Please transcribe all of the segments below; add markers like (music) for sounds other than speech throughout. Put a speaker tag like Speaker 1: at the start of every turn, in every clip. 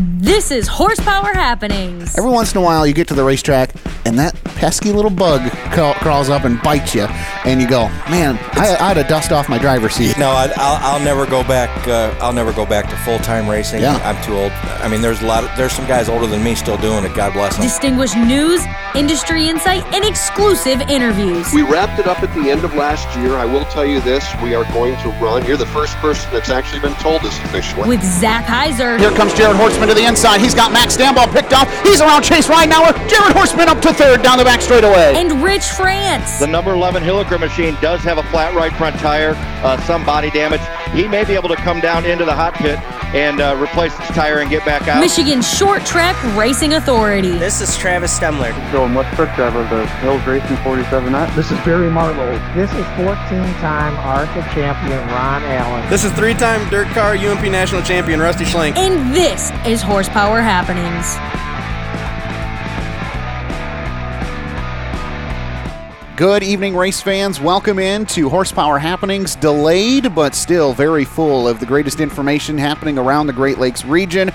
Speaker 1: This is Horsepower Happenings.
Speaker 2: Every once in a while, you get to the racetrack, and that pesky little bug crawl- crawls up and bites you, and you go, "Man, I, I had to dust off my driver's seat."
Speaker 3: No, I, I'll, I'll never go back. Uh, I'll never go back to full time racing.
Speaker 2: Yeah.
Speaker 3: I'm too old. I mean, there's a lot. Of, there's some guys older than me still doing it. God bless them.
Speaker 1: Distinguished news, industry insight, and exclusive interviews.
Speaker 4: We wrapped it up at the end of last year. I will tell you this: we are going to run. You're the first person that's actually been told this officially.
Speaker 1: With Zach Heiser,
Speaker 2: Here comes Jared Horseman to the inside. He's got Max Stambaugh picked off. He's around Chase Ridenauer. Jared Horseman up to third down the back straightaway.
Speaker 1: and Rich France.
Speaker 5: The number 11 Hilliker machine does have a flat right front tire, uh, some body damage. He may be able to come down into the hot pit and uh, replace his tire and get back out.
Speaker 1: Michigan Short Track Racing Authority.
Speaker 6: This is Travis Stemler.
Speaker 7: Going West Truck Driver of the Hills Racing 47 Knot.
Speaker 8: This is Barry Marlowe. This is 14-time ARCA champion Ron Allen.
Speaker 6: This is three-time dirt car UMP national champion Rusty Schlenk.
Speaker 1: And this is Horsepower Happenings.
Speaker 2: Good evening, race fans. Welcome in to Horsepower Happenings. Delayed, but still very full of the greatest information happening around the Great Lakes region.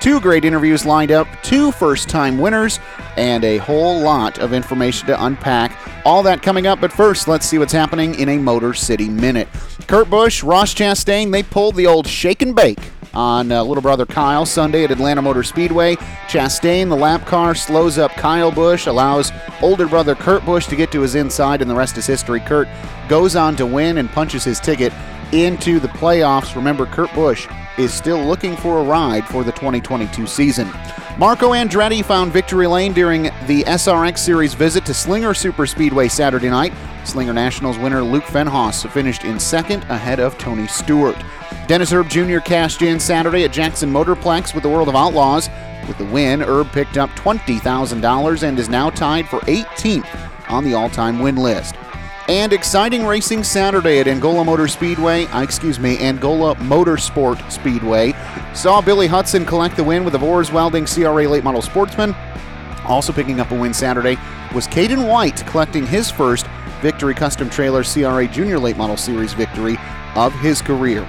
Speaker 2: Two great interviews lined up, two first time winners, and a whole lot of information to unpack. All that coming up, but first, let's see what's happening in a Motor City Minute. Kurt Busch, Ross Chastain, they pulled the old shake and bake on uh, little brother Kyle Sunday at Atlanta Motor Speedway. Chastain, the lap car, slows up Kyle Busch, allows older brother Kurt Busch to get to his inside, and the rest is history. Kurt goes on to win and punches his ticket into the playoffs. Remember, Kurt Busch is still looking for a ride for the 2022 season. Marco Andretti found victory lane during the SRX Series visit to Slinger Superspeedway Saturday night. Slinger Nationals winner Luke Fenhaus finished in second ahead of Tony Stewart. Dennis Erb Jr. cashed in Saturday at Jackson Motorplex with the World of Outlaws. With the win, Erb picked up $20,000 and is now tied for 18th on the all time win list. And exciting racing Saturday at Angola Motor Speedway, uh, excuse me, Angola Motorsport Speedway. Saw Billy Hudson collect the win with the Vors Welding CRA Late Model Sportsman. Also picking up a win Saturday was Caden White collecting his first Victory Custom Trailer CRA Junior Late Model Series victory of his career.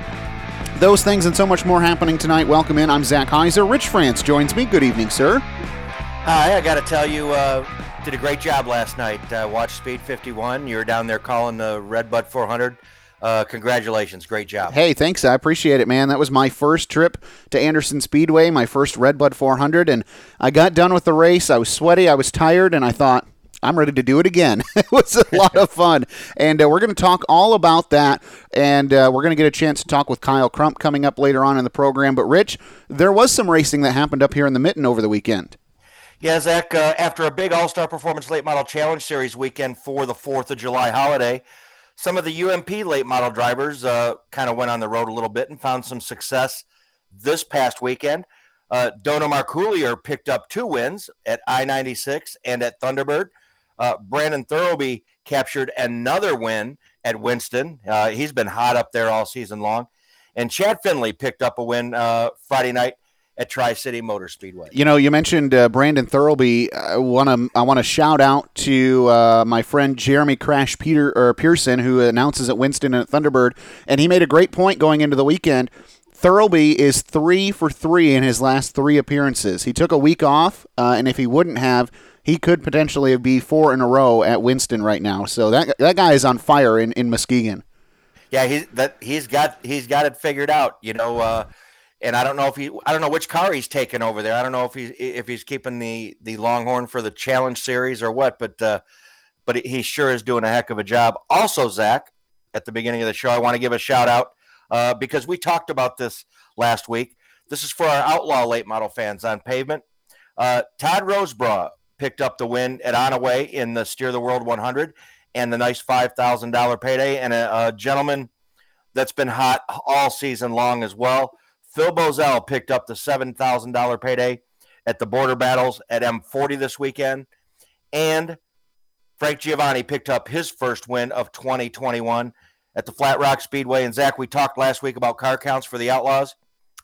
Speaker 2: Those things and so much more happening tonight. Welcome in. I'm Zach Heiser. Rich France joins me. Good evening, sir.
Speaker 3: Hi, I got to tell you, uh, did a great job last night. Uh, watched Speed 51. You were down there calling the Redbud 400. Uh, congratulations, great job.
Speaker 2: Hey, thanks. I appreciate it, man. That was my first trip to Anderson Speedway, my first Redbud 400, and I got done with the race. I was sweaty, I was tired, and I thought, I'm ready to do it again. (laughs) it was a lot of fun. And uh, we're going to talk all about that. And uh, we're going to get a chance to talk with Kyle Crump coming up later on in the program. But, Rich, there was some racing that happened up here in the Mitten over the weekend.
Speaker 3: Yeah, Zach, uh, after a big All Star Performance Late Model Challenge Series weekend for the 4th of July holiday, some of the UMP late model drivers uh, kind of went on the road a little bit and found some success this past weekend. Uh, Dona Marcoulier picked up two wins at I 96 and at Thunderbird. Uh, Brandon Thurlby captured another win at Winston. Uh, he's been hot up there all season long. And Chad Finley picked up a win uh, Friday night at Tri City Motor Speedway.
Speaker 2: You know, you mentioned uh, Brandon Thurlby. I want to I want to shout out to uh, my friend Jeremy Crash Peter or Pearson, who announces at Winston and at Thunderbird, and he made a great point going into the weekend. Thurlby is three for three in his last three appearances. He took a week off, uh, and if he wouldn't have, he could potentially be four in a row at Winston right now. So that that guy is on fire in, in Muskegon.
Speaker 3: Yeah, he's that he's got he's got it figured out. You know, uh, and I don't know if he I don't know which car he's taking over there. I don't know if he's if he's keeping the the Longhorn for the Challenge Series or what, but uh, but he sure is doing a heck of a job. Also, Zach, at the beginning of the show, I want to give a shout out uh, because we talked about this last week. This is for our outlaw late model fans on pavement. Uh, Todd Rosebrough picked up the win at Onaway in the Steer the World 100 and the nice $5,000 payday. And a, a, gentleman that's been hot all season long as well. Phil Bozell picked up the $7,000 payday at the border battles at M40 this weekend. And Frank Giovanni picked up his first win of 2021 at the Flat Rock Speedway. And Zach, we talked last week about car counts for the Outlaws,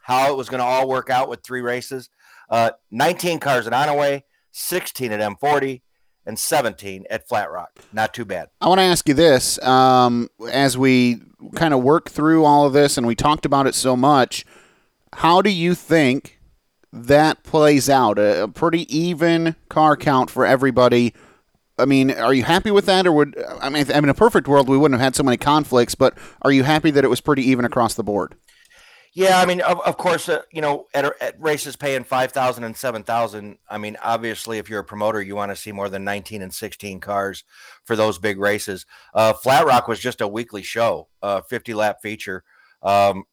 Speaker 3: how it was going to all work out with three races. Uh, 19 cars at Onaway, 16 at M40, and 17 at Flat Rock. Not too bad.
Speaker 2: I want to ask you this um, as we kind of work through all of this and we talked about it so much. How do you think that plays out, a, a pretty even car count for everybody. I mean, are you happy with that, or would I mean, in a perfect world we wouldn't have had so many conflicts? But are you happy that it was pretty even across the board?
Speaker 3: Yeah, I mean, of, of course, uh, you know, at, at races paying five thousand and seven thousand. I mean, obviously, if you're a promoter, you want to see more than nineteen and sixteen cars for those big races. Uh, Flat Rock was just a weekly show, uh, fifty lap feature, um,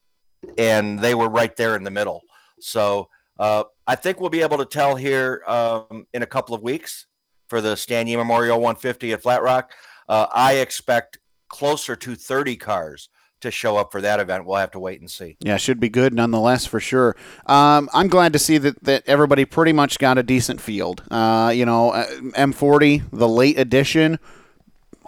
Speaker 3: and they were right there in the middle. So uh, I think we'll be able to tell here um, in a couple of weeks for the Stan Yee Memorial 150 at Flat Rock. Uh, I expect closer to 30 cars to show up for that event. We'll have to wait and see.
Speaker 2: Yeah, should be good nonetheless for sure. Um, I'm glad to see that, that everybody pretty much got a decent field. Uh, you know, uh, M40, the late edition.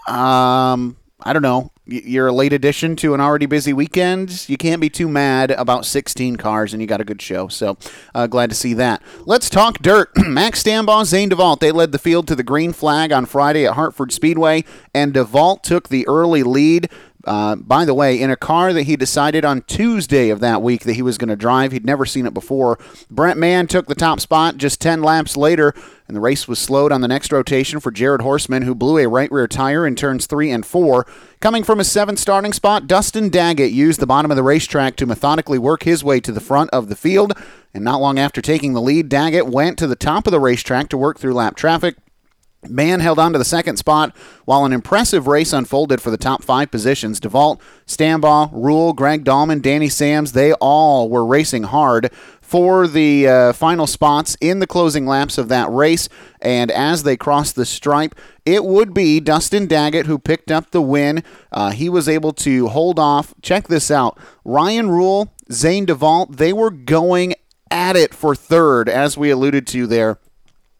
Speaker 2: Um, I don't know. You're a late addition to an already busy weekend. You can't be too mad about 16 cars, and you got a good show. So uh, glad to see that. Let's talk dirt. (clears throat) Max Stambaugh, Zane DeVault, they led the field to the green flag on Friday at Hartford Speedway, and DeVault took the early lead. Uh, by the way, in a car that he decided on Tuesday of that week that he was going to drive, he'd never seen it before. Brent Mann took the top spot just 10 laps later, and the race was slowed on the next rotation for Jared Horseman, who blew a right rear tire in turns three and four. Coming from a seventh starting spot, Dustin Daggett used the bottom of the racetrack to methodically work his way to the front of the field. And not long after taking the lead, Daggett went to the top of the racetrack to work through lap traffic. Mann held on to the second spot while an impressive race unfolded for the top five positions. DeVault, Stambaugh, Rule, Greg Dahlman, Danny Sams, they all were racing hard for the uh, final spots in the closing laps of that race. And as they crossed the stripe, it would be Dustin Daggett who picked up the win. Uh, he was able to hold off. Check this out Ryan Rule, Zane DeVault, they were going at it for third, as we alluded to there.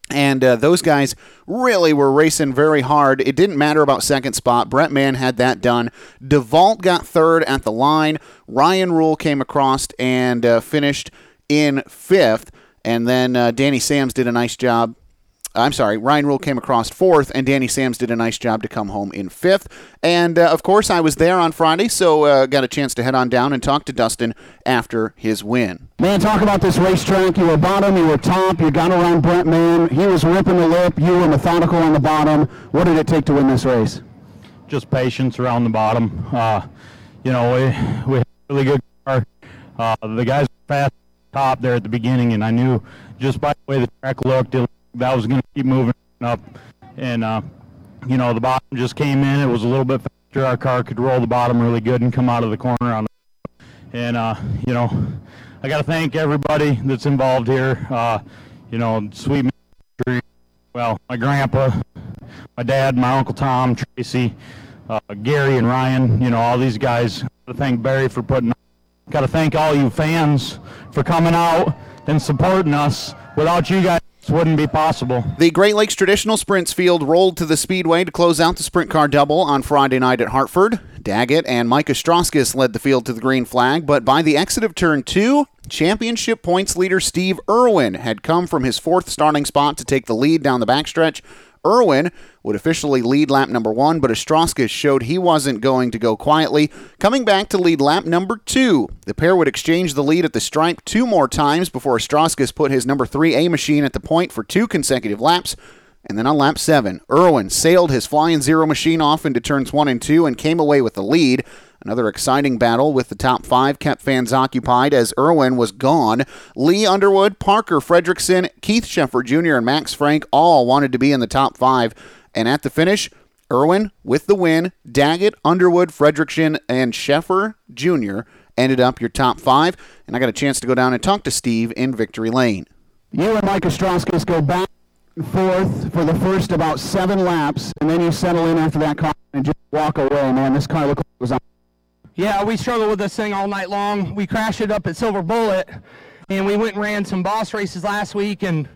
Speaker 2: And uh, those guys really were racing very hard. It didn't matter about second spot. Brent Mann had that done. DeVault got third at the line. Ryan Rule came across and uh, finished in fifth. And then uh, Danny Sams did a nice job I'm sorry, Ryan Rule came across fourth, and Danny Sams did a nice job to come home in fifth. And uh, of course, I was there on Friday, so uh, got a chance to head on down and talk to Dustin after his win.
Speaker 9: Man, talk about this racetrack. You were bottom, you were top, you got around Brent Mann. He was ripping the lip, you were methodical on the bottom. What did it take to win this race?
Speaker 10: Just patience around the bottom. Uh, you know, we, we had a really good car. Uh, the guys were fast top there at the beginning, and I knew just by the way the track looked, it that was going to keep moving up. And, uh, you know, the bottom just came in. It was a little bit faster. Our car could roll the bottom really good and come out of the corner on the And, uh, you know, I got to thank everybody that's involved here. Uh, you know, sweet well, my grandpa, my dad, my uncle Tom, Tracy, uh, Gary and Ryan, you know, all these guys. Got to thank Barry for putting Got to thank all you fans for coming out and supporting us. Without you guys, wouldn't be possible.
Speaker 2: The Great Lakes Traditional Sprints field rolled to the Speedway to close out the sprint car double on Friday night at Hartford. Daggett and Micah Strauskis led the field to the green flag, but by the exit of turn two, championship points leader Steve Irwin had come from his fourth starting spot to take the lead down the backstretch. Irwin would officially lead lap number one, but Ostrowskis showed he wasn't going to go quietly, coming back to lead lap number two. The pair would exchange the lead at the stripe two more times before Ostrowskis put his number 3A machine at the point for two consecutive laps. And then on lap seven, Irwin sailed his flying zero machine off into turns one and two and came away with the lead. Another exciting battle with the top five kept fans occupied as Irwin was gone. Lee Underwood, Parker Fredrickson, Keith Sheffer Jr., and Max Frank all wanted to be in the top five. And at the finish, Irwin with the win, Daggett, Underwood, Fredrickson, and Sheffer Jr. ended up your top five. And I got a chance to go down and talk to Steve in Victory Lane.
Speaker 9: You and Mike Ostrowskis go back and forth for the first about seven laps, and then you settle in after that car and just walk away. Man, this car looked like it was on
Speaker 11: yeah, we struggled with this thing all night long. We crashed it up at Silver Bullet, and we went and ran some boss races last week, and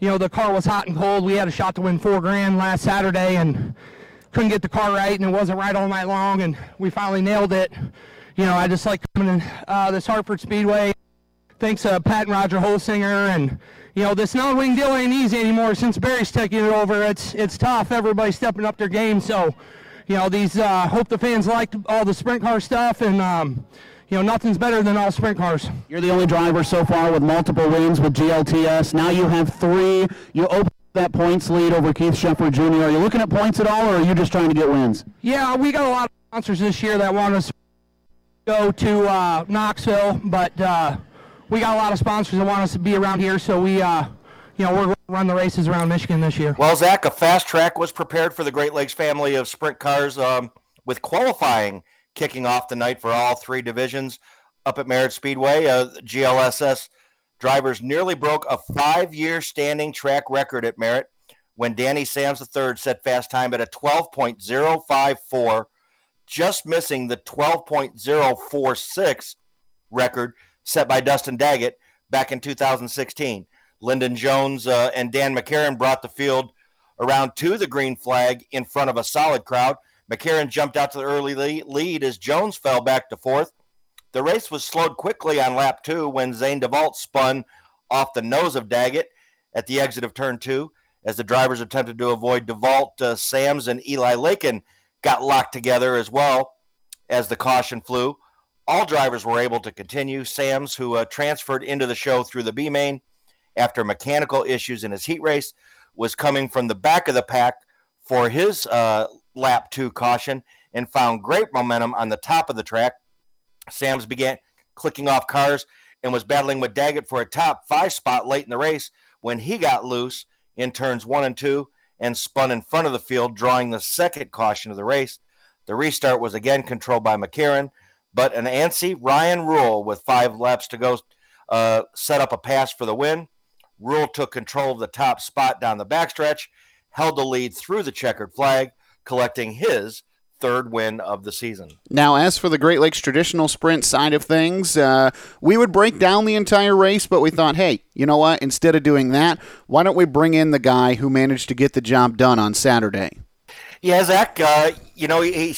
Speaker 11: you know the car was hot and cold. We had a shot to win four grand last Saturday, and couldn't get the car right, and it wasn't right all night long, and we finally nailed it. You know, I just like coming in uh, this Hartford Speedway. Thanks to Pat and Roger Holsinger, and you know this non-wing deal ain't easy anymore since Barry's taking it over. It's it's tough. Everybody's stepping up their game, so you know, these, uh, hope the fans liked all the sprint car stuff and, um, you know, nothing's better than all sprint cars.
Speaker 9: You're the only driver so far with multiple wins with GLTS. Now you have three. You open that points lead over Keith Sheffer Jr. Are you looking at points at all, or are you just trying to get wins?
Speaker 11: Yeah, we got a lot of sponsors this year that want us to go to uh, Knoxville, but uh, we got a lot of sponsors that want us to be around here, so we, uh, you know, we're going to run the races around Michigan this year.
Speaker 3: Well, Zach, a fast track was prepared for the Great Lakes family of sprint cars um, with qualifying kicking off the night for all three divisions up at Merritt Speedway. Uh, GLSS drivers nearly broke a five year standing track record at Merritt when Danny Sams III set fast time at a 12.054, just missing the 12.046 record set by Dustin Daggett back in 2016. Lyndon Jones uh, and Dan McCarron brought the field around to the green flag in front of a solid crowd. McCarron jumped out to the early lead as Jones fell back to fourth. The race was slowed quickly on lap two when Zane DeVault spun off the nose of Daggett at the exit of turn two. As the drivers attempted to avoid DeVault, uh, Sams and Eli Lakin got locked together as well as the caution flew. All drivers were able to continue. Sams, who uh, transferred into the show through the B main after mechanical issues in his heat race, was coming from the back of the pack for his uh, lap two caution and found great momentum on the top of the track. Sams began clicking off cars and was battling with Daggett for a top five spot late in the race when he got loose in turns one and two and spun in front of the field, drawing the second caution of the race. The restart was again controlled by McCarron, but an ANSI Ryan Rule with five laps to go uh, set up a pass for the win. Rule took control of the top spot down the backstretch, held the lead through the checkered flag, collecting his third win of the season.
Speaker 2: Now, as for the Great Lakes traditional sprint side of things, uh, we would break down the entire race, but we thought, hey, you know what? Instead of doing that, why don't we bring in the guy who managed to get the job done on Saturday?
Speaker 3: Yeah, Zach, uh, you know, he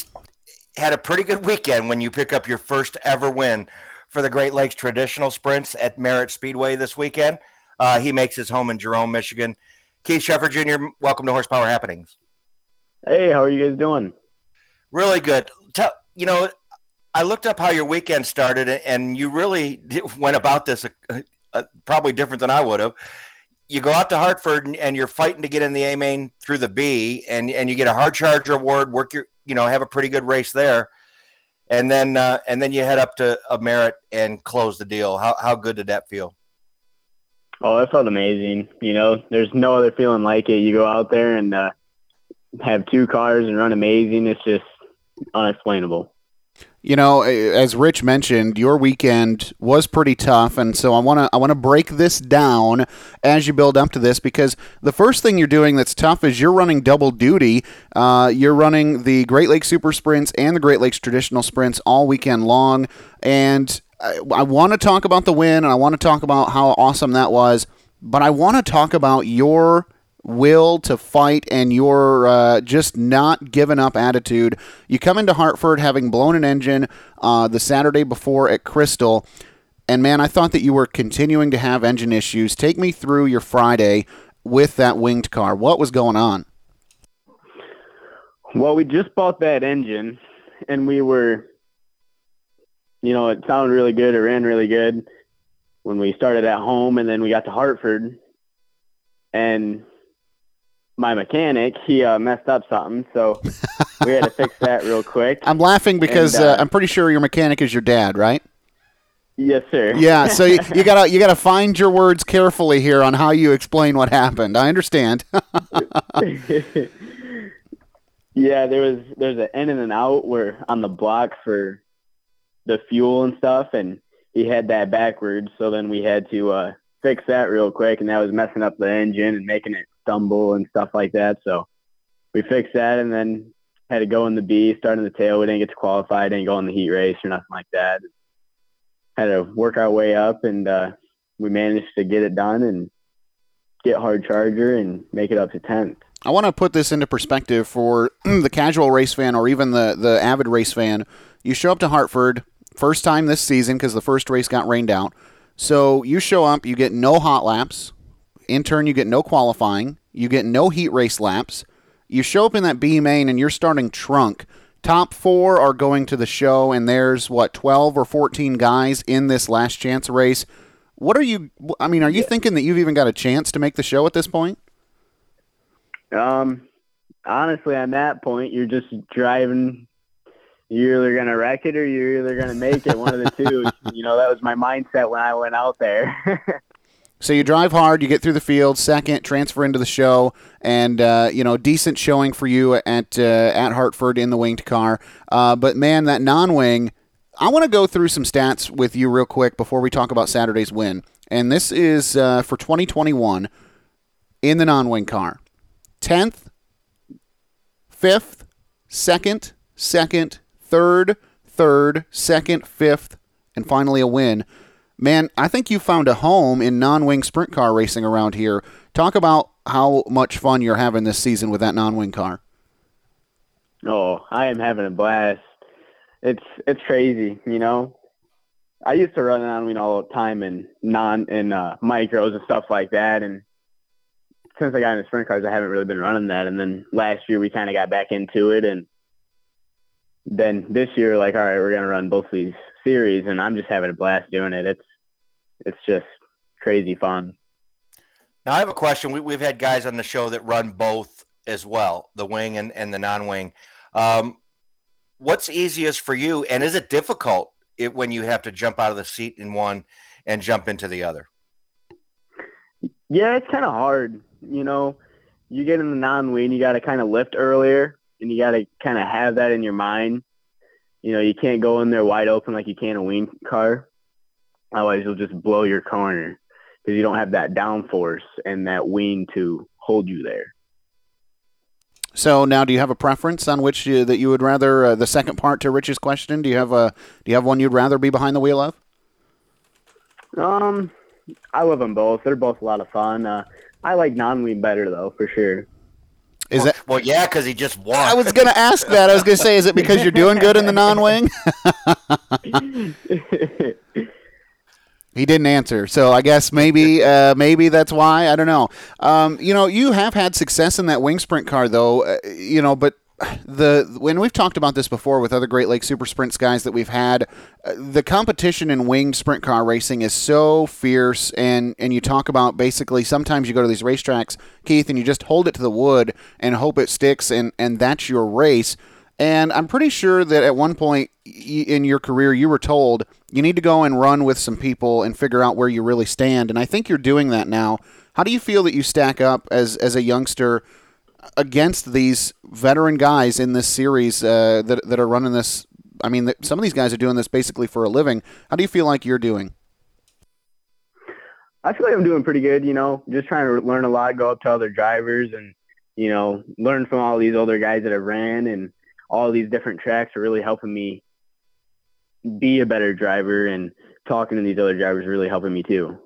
Speaker 3: had a pretty good weekend when you pick up your first ever win for the Great Lakes traditional sprints at Merritt Speedway this weekend. Uh, he makes his home in Jerome, Michigan. Keith Sheffer Jr., welcome to Horsepower Happenings.
Speaker 7: Hey, how are you guys doing?
Speaker 3: Really good. Tell, you know, I looked up how your weekend started, and you really (laughs) went about this uh, uh, probably different than I would have. You go out to Hartford, and, and you're fighting to get in the A main through the B, and and you get a hard charger award. Work your, you know, have a pretty good race there, and then uh, and then you head up to a Merritt and close the deal. How how good did that feel?
Speaker 7: Oh, that felt amazing. You know, there's no other feeling like it. You go out there and uh, have two cars and run amazing. It's just unexplainable.
Speaker 2: You know, as Rich mentioned, your weekend was pretty tough, and so I want to I want to break this down as you build up to this because the first thing you're doing that's tough is you're running double duty. Uh, you're running the Great Lakes Super Sprints and the Great Lakes Traditional Sprints all weekend long, and I, I want to talk about the win and I want to talk about how awesome that was, but I want to talk about your will to fight and your uh, just not giving up attitude. You come into Hartford having blown an engine uh, the Saturday before at Crystal, and man, I thought that you were continuing to have engine issues. Take me through your Friday with that winged car. What was going on?
Speaker 7: Well, we just bought that engine, and we were, you know, it sounded really good. It ran really good when we started at home, and then we got to Hartford, and my mechanic, he uh, messed up something, so (laughs) we had to fix that real quick.
Speaker 2: I'm laughing because and, uh, uh, I'm pretty sure your mechanic is your dad, right?
Speaker 7: Yes, sir.
Speaker 2: Yeah, so you, (laughs) you, gotta you gotta find your words carefully here on how you explain what happened. I understand. (laughs)
Speaker 7: yeah, there was there's an in and an out where on the block for the fuel and stuff, and he had that backwards. So then we had to uh, fix that real quick, and that was messing up the engine and making it stumble and stuff like that. So we fixed that and then had to go in the B, start in the tail. We didn't get to qualify, didn't go in the heat race or nothing like that. Had to work our way up and uh, we managed to get it done and get hard charger and make it up to 10th.
Speaker 2: I want to put this into perspective for (clears throat) the casual race fan or even the, the avid race fan. You show up to Hartford, first time this season because the first race got rained out. So you show up, you get no hot laps, in turn, you get no qualifying. You get no heat race laps. You show up in that B main and you're starting trunk Top four are going to the show, and there's what twelve or fourteen guys in this last chance race. What are you? I mean, are you thinking that you've even got a chance to make the show at this point?
Speaker 7: Um, honestly, on that point, you're just driving. You're either gonna wreck it or you're either gonna make it. One of the two. (laughs) You know, that was my mindset when I went out there. (laughs)
Speaker 2: So you drive hard, you get through the field, second, transfer into the show, and uh, you know decent showing for you at uh, at Hartford in the winged car. Uh, but man, that non-wing, I want to go through some stats with you real quick before we talk about Saturday's win. And this is uh, for 2021 in the non-wing car, tenth, fifth, second, second, third, third, second, fifth, and finally a win. Man, I think you found a home in non-wing sprint car racing around here. Talk about how much fun you're having this season with that non-wing car.
Speaker 7: Oh, I am having a blast. It's it's crazy, you know. I used to run non-wing all the time in non in uh, micros and stuff like that, and since I got into sprint cars, I haven't really been running that. And then last year we kind of got back into it, and then this year, like, all right, we're gonna run both these series, and I'm just having a blast doing it. It's it's just crazy fun.
Speaker 3: Now I have a question. We, we've had guys on the show that run both as well, the wing and, and the non-wing. Um, what's easiest for you, and is it difficult it, when you have to jump out of the seat in one and jump into the other?
Speaker 7: Yeah, it's kind of hard. You know, you get in the non-wing, you got to kind of lift earlier, and you got to kind of have that in your mind. You know, you can't go in there wide open like you can a wing car. Otherwise, you'll just blow your corner because you don't have that downforce and that wing to hold you there.
Speaker 2: So now, do you have a preference on which you, that you would rather? Uh, the second part to Rich's question: Do you have a do you have one you'd rather be behind the wheel of?
Speaker 7: Um, I love them both. They're both a lot of fun. Uh, I like non-wing better though, for sure.
Speaker 2: Is
Speaker 3: well,
Speaker 2: that
Speaker 3: well? Yeah, because he just walked.
Speaker 2: I was going to ask that. I was going to say, is it because you're doing good in the non-wing? (laughs) He didn't answer, so I guess maybe uh, maybe that's why. I don't know. Um, you know, you have had success in that wing sprint car, though. Uh, you know, but the when we've talked about this before with other Great Lakes Super Sprints guys that we've had, uh, the competition in winged sprint car racing is so fierce, and and you talk about basically sometimes you go to these racetracks, Keith, and you just hold it to the wood and hope it sticks, and and that's your race. And I'm pretty sure that at one point in your career, you were told you need to go and run with some people and figure out where you really stand. And I think you're doing that now. How do you feel that you stack up as, as a youngster against these veteran guys in this series uh, that, that are running this? I mean, some of these guys are doing this basically for a living. How do you feel like you're doing?
Speaker 7: I feel like I'm doing pretty good, you know, just trying to learn a lot, go up to other drivers and, you know, learn from all these older guys that have ran and all these different tracks are really helping me be a better driver and talking to these other drivers really helping me too.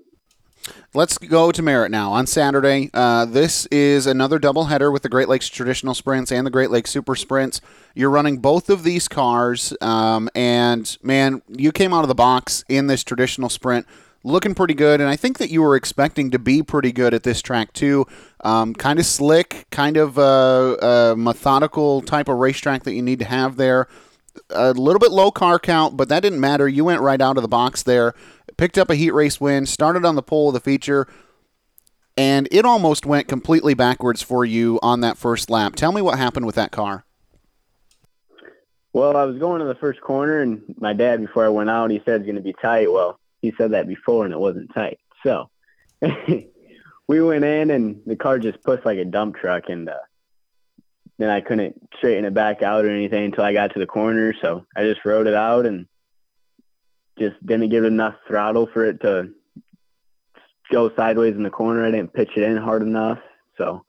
Speaker 2: Let's go to Merritt now on Saturday. Uh, this is another doubleheader with the Great Lakes Traditional Sprints and the Great Lakes Super Sprints. You're running both of these cars, um, and man, you came out of the box in this traditional sprint looking pretty good, and I think that you were expecting to be pretty good at this track too. Um, kind of slick, kind of a methodical type of racetrack that you need to have there. A little bit low car count, but that didn't matter. You went right out of the box there, picked up a heat race win, started on the pole of the feature, and it almost went completely backwards for you on that first lap. Tell me what happened with that car.
Speaker 7: Well, I was going to the first corner, and my dad, before I went out, he said it's going to be tight. Well, he said that before, and it wasn't tight. So (laughs) we went in, and the car just pushed like a dump truck, and uh, then I couldn't straighten it back out or anything until I got to the corner. So I just rode it out and just didn't give enough throttle for it to go sideways in the corner. I didn't pitch it in hard enough. So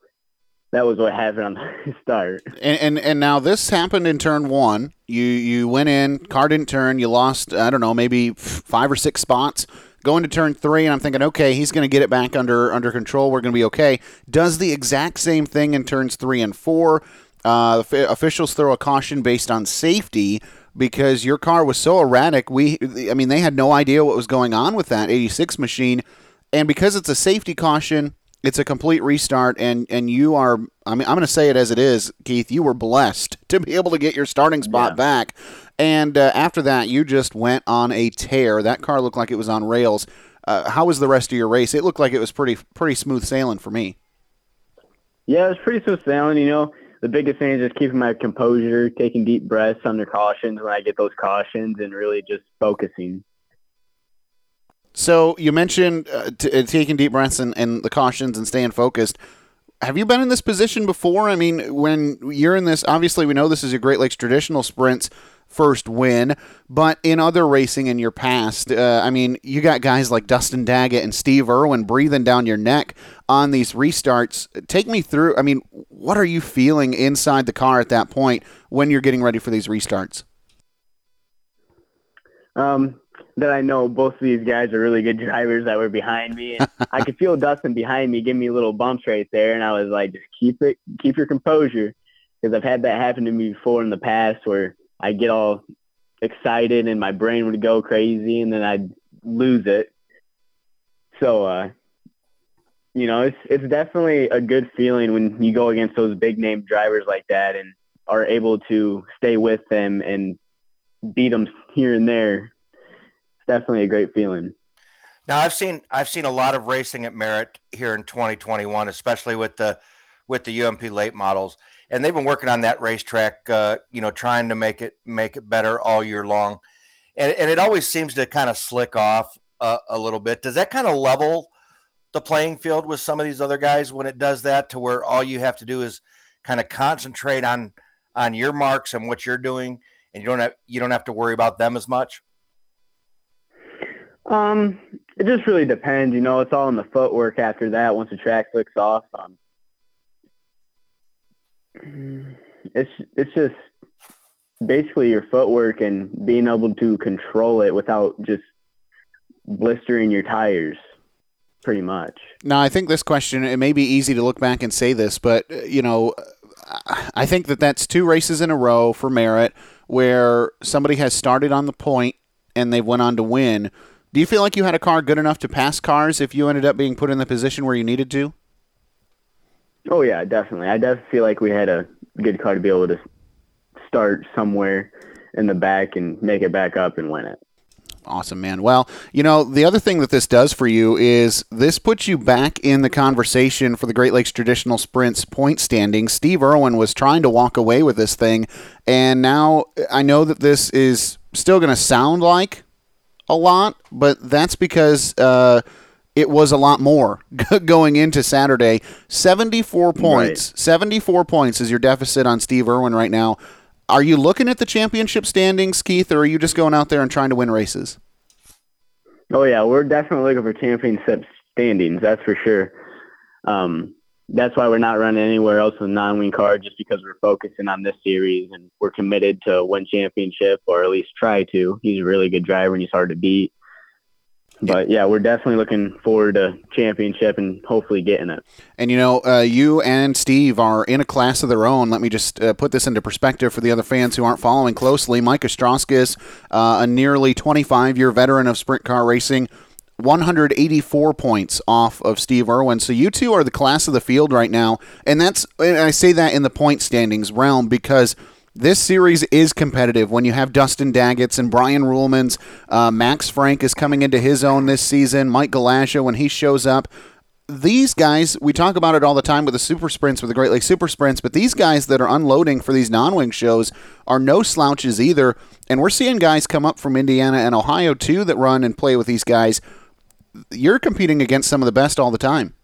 Speaker 7: that was what happened on the (laughs) start.
Speaker 2: And, and and now this happened in turn one. You you went in, car didn't turn. You lost I don't know maybe five or six spots. Going to turn three, and I'm thinking, okay, he's going to get it back under under control. We're going to be okay. Does the exact same thing in turns three and four. Uh, officials throw a caution based on safety because your car was so erratic. We, I mean, they had no idea what was going on with that 86 machine, and because it's a safety caution, It's a complete restart, and and you are. I mean, I'm going to say it as it is, Keith. You were blessed (laughs) to be able to get your starting spot
Speaker 7: Yeah.
Speaker 2: back, and uh, after that, you just went on a tear. That car looked like it was on rails. Uh, how was the rest of your race? It looked like it was pretty pretty smooth sailing for me.
Speaker 7: Yeah, it was pretty smooth sailing. You know, the biggest thing is just keeping my composure, taking deep breaths under cautions when I get those cautions, and really just focusing.
Speaker 2: So you mentioned uh, t- uh, taking deep breaths and, and the cautions and staying focused. Have you been in this position before? I mean, when you're in this, obviously we know this is your Great Lakes traditional sprints first win, but in other racing in your past, uh, I mean, you got guys like Dustin Daggett and Steve Irwin breathing down your neck on these restarts. Take me through. I mean, what are you feeling inside the car at that point when you're getting ready for these restarts?
Speaker 7: Um, that I know both of these guys are really good drivers that were behind me, and (laughs) I could feel Dustin behind me give me little bumps right there, and I was like, just keep it, keep your composure, because I've had that happen to me before in the past where I get all excited and my brain would go crazy, and then I'd lose it. So, uh, you know, it's it's definitely a good feeling when you go against those big name drivers like that and are able to stay with them and beat them here and there. It's definitely a great feeling.
Speaker 3: Now I've seen I've seen a lot of racing at Merritt here in 2021, especially with the with the UMP late models, and they've been working on that racetrack, uh, you know, trying to make it make it better all year long, and and it always seems to kind of slick off a little bit. Does that kind of level the playing field with some of these other guys when it does that, to where all you have to do is kind of concentrate on on your marks and what you're doing, and you don't have you don't have to worry about them as much.
Speaker 7: Um, it just really depends. You know, it's all in the footwork after that. Once the track flicks off, um, it's it's just basically your footwork and being able to control it without just blistering your tires, pretty much.
Speaker 2: Now, I think this question, it may be easy to look back and say this, but, uh, you know, I think that that's two races in a row for Merritt where somebody has started on the point and they went on to win. Do you feel like you had a car good enough to pass cars if you ended up being put in the position where you needed to?
Speaker 7: Oh yeah, definitely. I definitely feel like we had a good car to be able to start somewhere in the back and make it back up and win it.
Speaker 2: Awesome, man. Well, you know, the other thing that this does for you is this puts you back in the conversation for the Great Lakes Traditional Sprints point standing. Steve Irwin was trying to walk away with this thing, and now I know that this is still going to sound like a lot, but that's because uh, it was a lot more (laughs) going into Saturday. 74 points. 74 points is your deficit on Steve Irwin right now. Are you looking at the championship standings, Keith, or are you just going out there and trying to win races?
Speaker 7: Oh yeah, we're definitely looking for championship standings. That's for sure. Um, that's why we're not running anywhere else with a non-wing car, just because we're focusing on this series and we're committed to win championship or at least try to. He's a really good driver and he's hard to beat. But yeah, we're definitely looking forward to championship and hopefully getting it.
Speaker 2: And you know, uh, you and Steve are in a class of their own. Let me just uh, put this into perspective for the other fans who aren't following closely. Mike Strauskis, uh, a nearly 25-year veteran of sprint car racing, 184 points off of Steve Irwin. So you two are the class of the field right now, and that's and I say that in the point standings realm because this series is competitive when you have Dustin Daggett's and Brian Ruhlman's. Uh, Max Frank is coming into his own this season. Mike Galasha, when he shows up. These guys, we talk about it all the time with the super sprints, with the Great Lakes super sprints, but these guys that are unloading for these non wing shows are no slouches either. And we're seeing guys come up from Indiana and Ohio too that run and play with these guys. You're competing against some of the best all the time.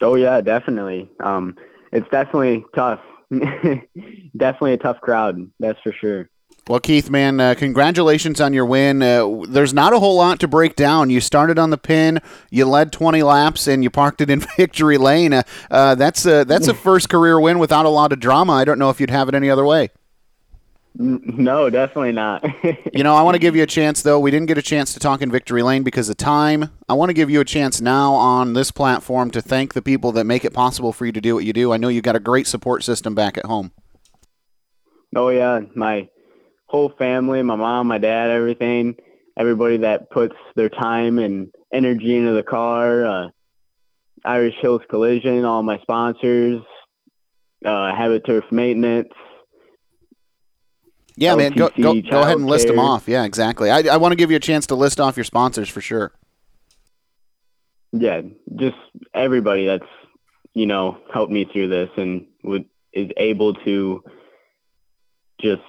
Speaker 7: Oh yeah, definitely. Um, it's definitely tough. (laughs) definitely a tough crowd. That's for sure.
Speaker 2: Well, Keith, man, uh, congratulations on your win. Uh, there's not a whole lot to break down. You started on the pin, you led 20 laps, and you parked it in (laughs) victory lane. Uh, uh, that's a that's a (laughs) first career win without a lot of drama. I don't know if you'd have it any other way.
Speaker 7: No, definitely not. (laughs)
Speaker 2: you know, I want to give you a chance though. We didn't get a chance to talk in victory lane because of time. I want to give you a chance now on this platform to thank the people that make it possible for you to do what you do. I know you got a great support system back at home.
Speaker 7: Oh yeah, my whole family, my mom, my dad, everything, everybody that puts their time and energy into the car. Uh, Irish Hills Collision, all my sponsors, uh, Habit Turf Maintenance.
Speaker 2: Yeah, man, go, go, go ahead and list them off. Yeah, exactly. I, I want to give you a chance to list off your sponsors for sure.
Speaker 7: Yeah, just everybody that's you know helped me through this and would is able to just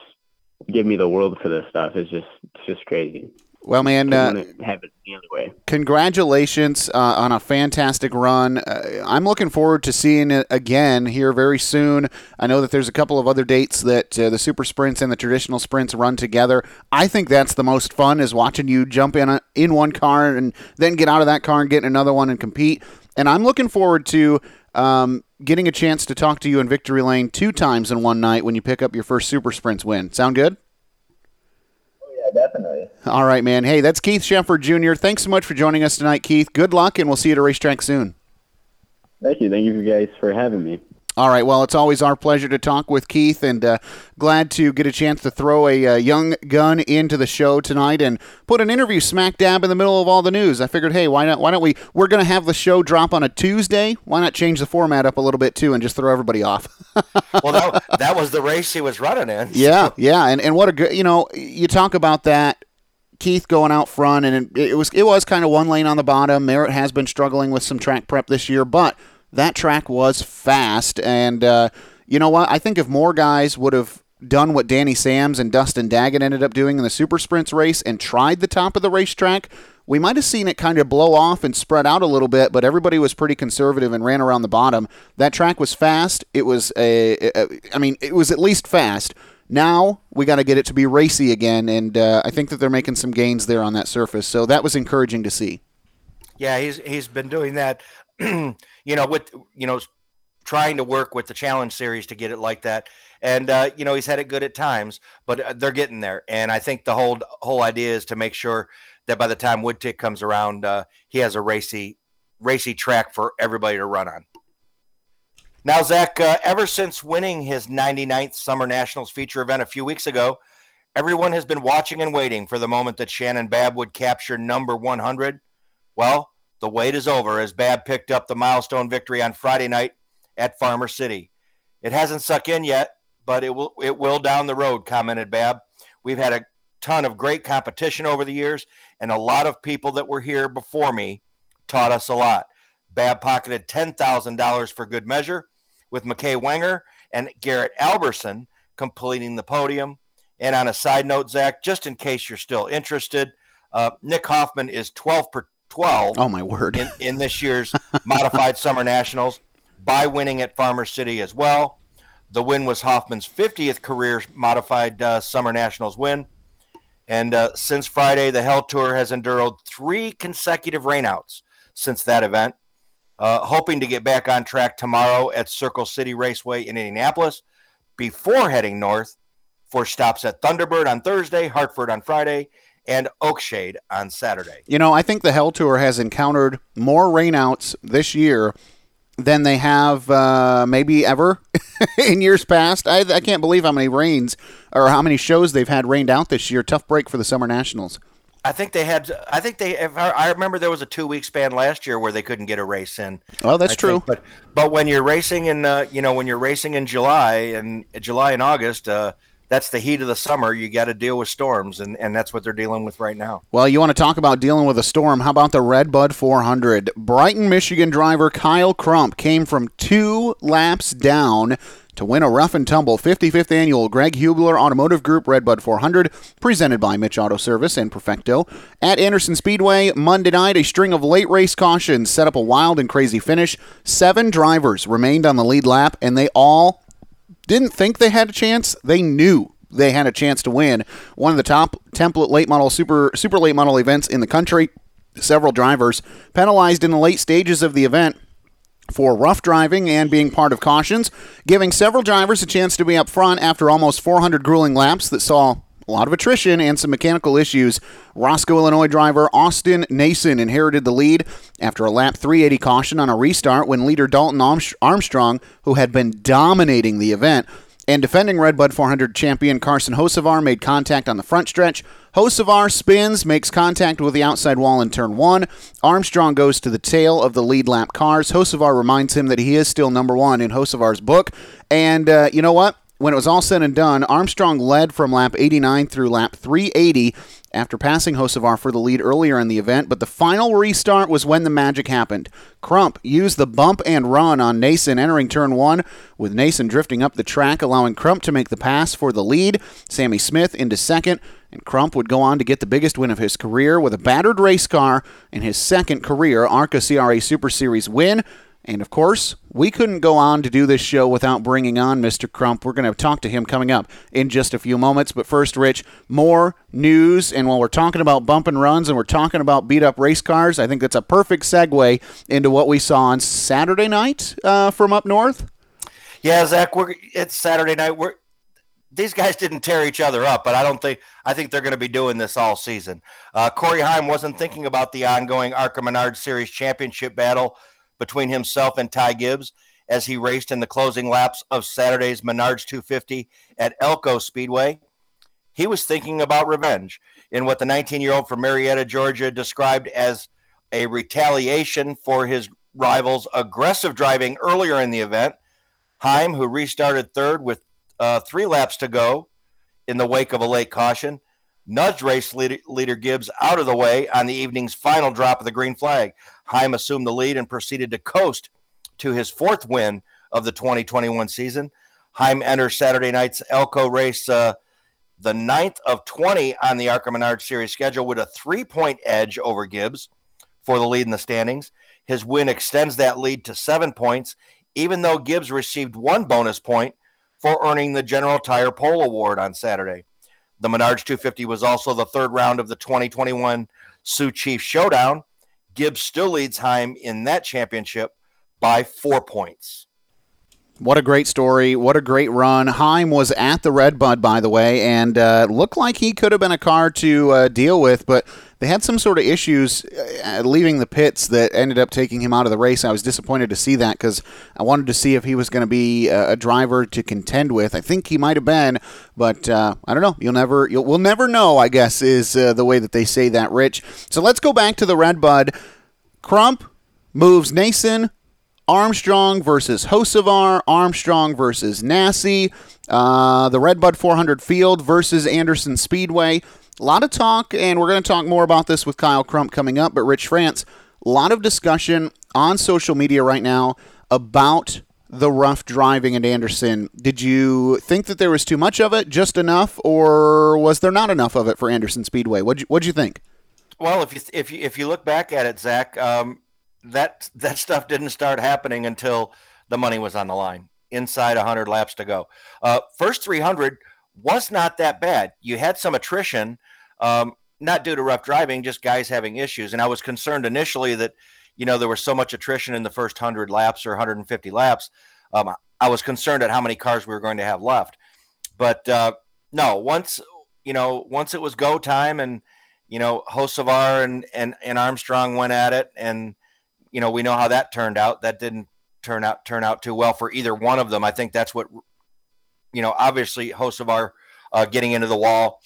Speaker 7: give me the world for this stuff. It's just it's just crazy.
Speaker 2: Well, man, uh,
Speaker 7: have it any other way.
Speaker 2: congratulations uh, on a fantastic run. Uh, I'm looking forward to seeing it again here very soon. I know that there's a couple of other dates that uh, the super sprints and the traditional sprints run together. I think that's the most fun is watching you jump in a, in one car and then get out of that car and get in another one and compete. And I'm looking forward to um, getting a chance to talk to you in Victory Lane two times in one night when you pick up your first super sprints win. Sound good?
Speaker 7: Yeah, definitely.
Speaker 2: All right, man. Hey, that's Keith Sheffer Jr. Thanks so much for joining us tonight, Keith. Good luck, and we'll see you at a racetrack soon.
Speaker 7: Thank you. Thank you guys for having me.
Speaker 2: All right. Well, it's always our pleasure to talk with Keith, and uh, glad to get a chance to throw a uh, young gun into the show tonight and put an interview smack dab in the middle of all the news. I figured, hey, why not? Why don't we? We're going to have the show drop on a Tuesday. Why not change the format up a little bit too and just throw everybody off? (laughs)
Speaker 3: well, that, that was the race he was running in.
Speaker 2: Yeah, yeah, and and what a good, you know, you talk about that. Keith going out front, and it, it was it was kind of one lane on the bottom. Merritt has been struggling with some track prep this year, but that track was fast, and uh, you know what? I think if more guys would have done what Danny Sams and Dustin Daggett ended up doing in the super sprints race and tried the top of the racetrack, we might have seen it kind of blow off and spread out a little bit, but everybody was pretty conservative and ran around the bottom. That track was fast. It was a, a I mean, it was at least fast. Now we got to get it to be racy again, and uh, I think that they're making some gains there on that surface. So that was encouraging to see.
Speaker 3: Yeah, he's he's been doing that. (clears throat) you know, with you know, trying to work with the challenge series to get it like that. And uh, you know, he's had it good at times, but uh, they're getting there. And I think the whole whole idea is to make sure that by the time Woodtick comes around, uh, he has a racy racy track for everybody to run on. Now, Zach, uh, ever since winning his 99th Summer Nationals feature event a few weeks ago, everyone has been watching and waiting for the moment that Shannon Babb would capture number 100. Well, the wait is over as Babb picked up the milestone victory on Friday night at Farmer City. It hasn't sunk in yet, but it will it will down the road, commented Babb. We've had a ton of great competition over the years, and a lot of people that were here before me taught us a lot. Babb pocketed $10,000 for good measure, with McKay Wenger and Garrett Alberson completing the podium. And on a side note, Zach, just in case you're still interested, uh, Nick Hoffman is 12 per 12.
Speaker 2: Oh, my word.
Speaker 3: In, in this year's Modified (laughs) Summer Nationals by winning at Farmer City as well. The win was Hoffman's 50th career Modified uh, Summer Nationals win. And uh, since Friday, the Hell Tour has endured three consecutive rainouts since that event. Uh, hoping to get back on track tomorrow at Circle City Raceway in Indianapolis before heading north for stops at Thunderbird on Thursday, Hartford on Friday, and Oakshade on Saturday.
Speaker 2: You know, I think the Hell Tour has encountered more rainouts this year than they have uh, maybe ever (laughs) in years past. I, I can't believe how many rains or how many shows they've had rained out this year. Tough break for the Summer Nationals.
Speaker 3: I think they had. I think they. If I, I remember there was a two week span last year where they couldn't get a race in.
Speaker 2: Oh, that's
Speaker 3: I
Speaker 2: true.
Speaker 3: think. But but when you're racing in, uh, you know, when you're racing in July and July and August, uh, that's the heat of the summer. You got to deal with storms, and and that's what they're dealing with right now.
Speaker 2: Well, you want to talk about dealing with a storm? How about the Red Bud 400? Brighton, Michigan driver Kyle Crump came from two laps down to win a rough and tumble 55th annual Greg Hubler Automotive Group Redbud 400, presented by Mitch Auto Service and Perfecto. At Anderson Speedway, Monday night, a string of late race cautions set up a wild and crazy finish. Seven drivers remained on the lead lap, and they all didn't think they had a chance. They knew they had a chance to win one of the top template late model super super late model events in the country. Several drivers penalized in the late stages of the event for rough driving and being part of cautions, giving several drivers a chance to be up front after almost 400 grueling laps that saw a lot of attrition and some mechanical issues. Roscoe, Illinois driver Austin Nason inherited the lead after a lap 380 caution on a restart when leader Dalton Armstrong, who had been dominating the event, And defending Redbud 400 champion Carson Hocevar made contact on the front stretch. Hocevar spins, makes contact with the outside wall in turn one. Armstrong goes to the tail of the lead lap cars. Hocevar reminds him that he is still number one in Hocevar's book. And uh, you know what? When it was all said and done, Armstrong led from lap 89 through lap 380 after passing Hocevar for the lead earlier in the event, but the final restart was when the magic happened. Crump used the bump and run on Nason entering turn one, with Nason drifting up the track, allowing Crump to make the pass for the lead. Sammy Smith into second, and Crump would go on to get the biggest win of his career with a battered race car and his second career ARCA CRA Super Series win. And of course, we couldn't go on to do this show without bringing on Mr. Crump. We're going to talk to him coming up in just a few moments. But first, Rich, more news. And while we're talking about bump and runs and we're talking about beat up race cars, I think that's a perfect segue into what we saw on Saturday night uh, from up north.
Speaker 3: Yeah, Zach, we're, it's Saturday night. We're these guys didn't tear each other up, but I don't think I think they're going to be doing this all season. Uh, Corey Heim wasn't thinking about the ongoing ARCA Menards Series championship battle between himself and Ty Gibbs as he raced in the closing laps of Saturday's Menards 250 at Elko Speedway. He was thinking about revenge in what the 19 year old from Marietta, Georgia described as a retaliation for his rival's aggressive driving earlier in the event. Heim, who restarted third with uh, three laps to go in the wake of a late caution, nudged race leader, leader Gibbs out of the way on the evening's final drop of the green flag. Heim assumed the lead and proceeded to coast to his fourth win of the 2021 season. Heim enters Saturday night's Elko race, uh, the ninth of 20 on the ARCA Menards Series schedule, with a three point edge over Gibbs for the lead in the standings. His win extends that lead to seven points, even though Gibbs received one bonus point for earning the General Tire Pole Award on Saturday. The Menards 250 was also the third round of the 2021 Sioux Chief Showdown, Gibbs still leads Heim in that championship by four points.
Speaker 2: What a great story. What a great run. Heim was at the Red Bud, by the way, and uh, looked like he could have been a car to uh, deal with, but they had some sort of issues uh, leaving the pits that ended up taking him out of the race. I was disappointed to see that because I wanted to see if he was going to be a, a, driver to contend with. I think he might have been, but uh, I don't know. You'll never, you'll, we'll never know. I guess is uh, the way that they say that, Rich. So let's go back to the Red Bud. Crump moves Nason Armstrong versus Hocevar, Armstrong versus Nasse, uh, the Redbud 400 Field versus Anderson Speedway. A lot of talk, and we're going to talk more about this with Kyle Crump coming up. But Rich France, a lot of discussion on social media right now about the rough driving at Anderson. Did you think that there was too much of it, just enough, or was there not enough of it for Anderson Speedway? What'd you, what'd you think?
Speaker 3: Well, if you if you if you look back at it, Zach, um, that that stuff didn't start happening until the money was on the line. Inside 100 laps to go. Uh, first 300 was not that bad. You had some attrition, um, not due to rough driving, just guys having issues. And I was concerned initially that, you know, there was so much attrition in the first 100 laps or 150 laps. Um, I was concerned at how many cars we were going to have left. But uh, no, once you know, once it was go time, and you know, Hocevar and and and Armstrong went at it, and you know, we know how that turned out. That didn't turn out turn out too well for either one of them. I think that's what you know. Obviously, Hocevar uh, getting into the wall,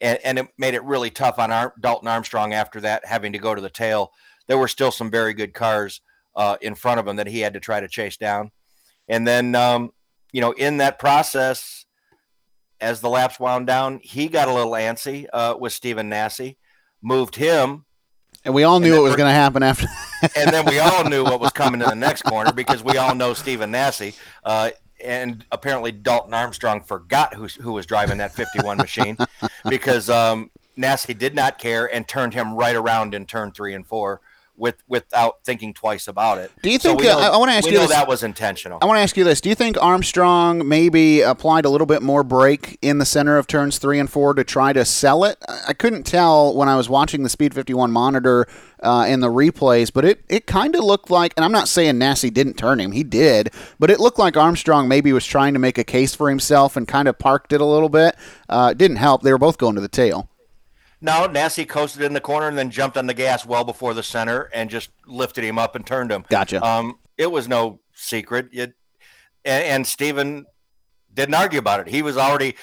Speaker 3: and, and, it made it really tough on Ar- Dalton Armstrong after that, having to go to the tail. There were still some very good cars uh, in front of him that he had to try to chase down, and then um, you know, in that process, as the laps wound down, he got a little antsy uh, with Stephen Nasse, moved him
Speaker 2: and we all knew it was going to happen after. (laughs)
Speaker 3: and then we all knew what was coming in the (laughs) next corner because we all know Stephen Nasse. Uh, and apparently Dalton Armstrong forgot who, who was driving that 51 machine (laughs) because um, Nasse did not care and turned him right around in turn three and four with without thinking twice about it.
Speaker 2: Do you think? So know, uh, I want to ask you this.
Speaker 3: That was intentional.
Speaker 2: I want to ask you this. Do you think Armstrong maybe applied a little bit more brake in the center of turns three and four to try to sell it? I couldn't tell when I was watching the Speed 51 monitor uh, in the replays, but it it kind of looked like. And I'm not saying Nasse didn't turn him; he did, but it looked like Armstrong maybe was trying to make a case for himself and kind of parked it a little bit. Uh, it didn't help. They were both going to the tail.
Speaker 3: No, Nasse coasted in the corner and then jumped on the gas well before the center and just lifted him up and turned him.
Speaker 2: Gotcha.
Speaker 3: Um, it was no secret. It and, and Stephen didn't argue about it. He was already,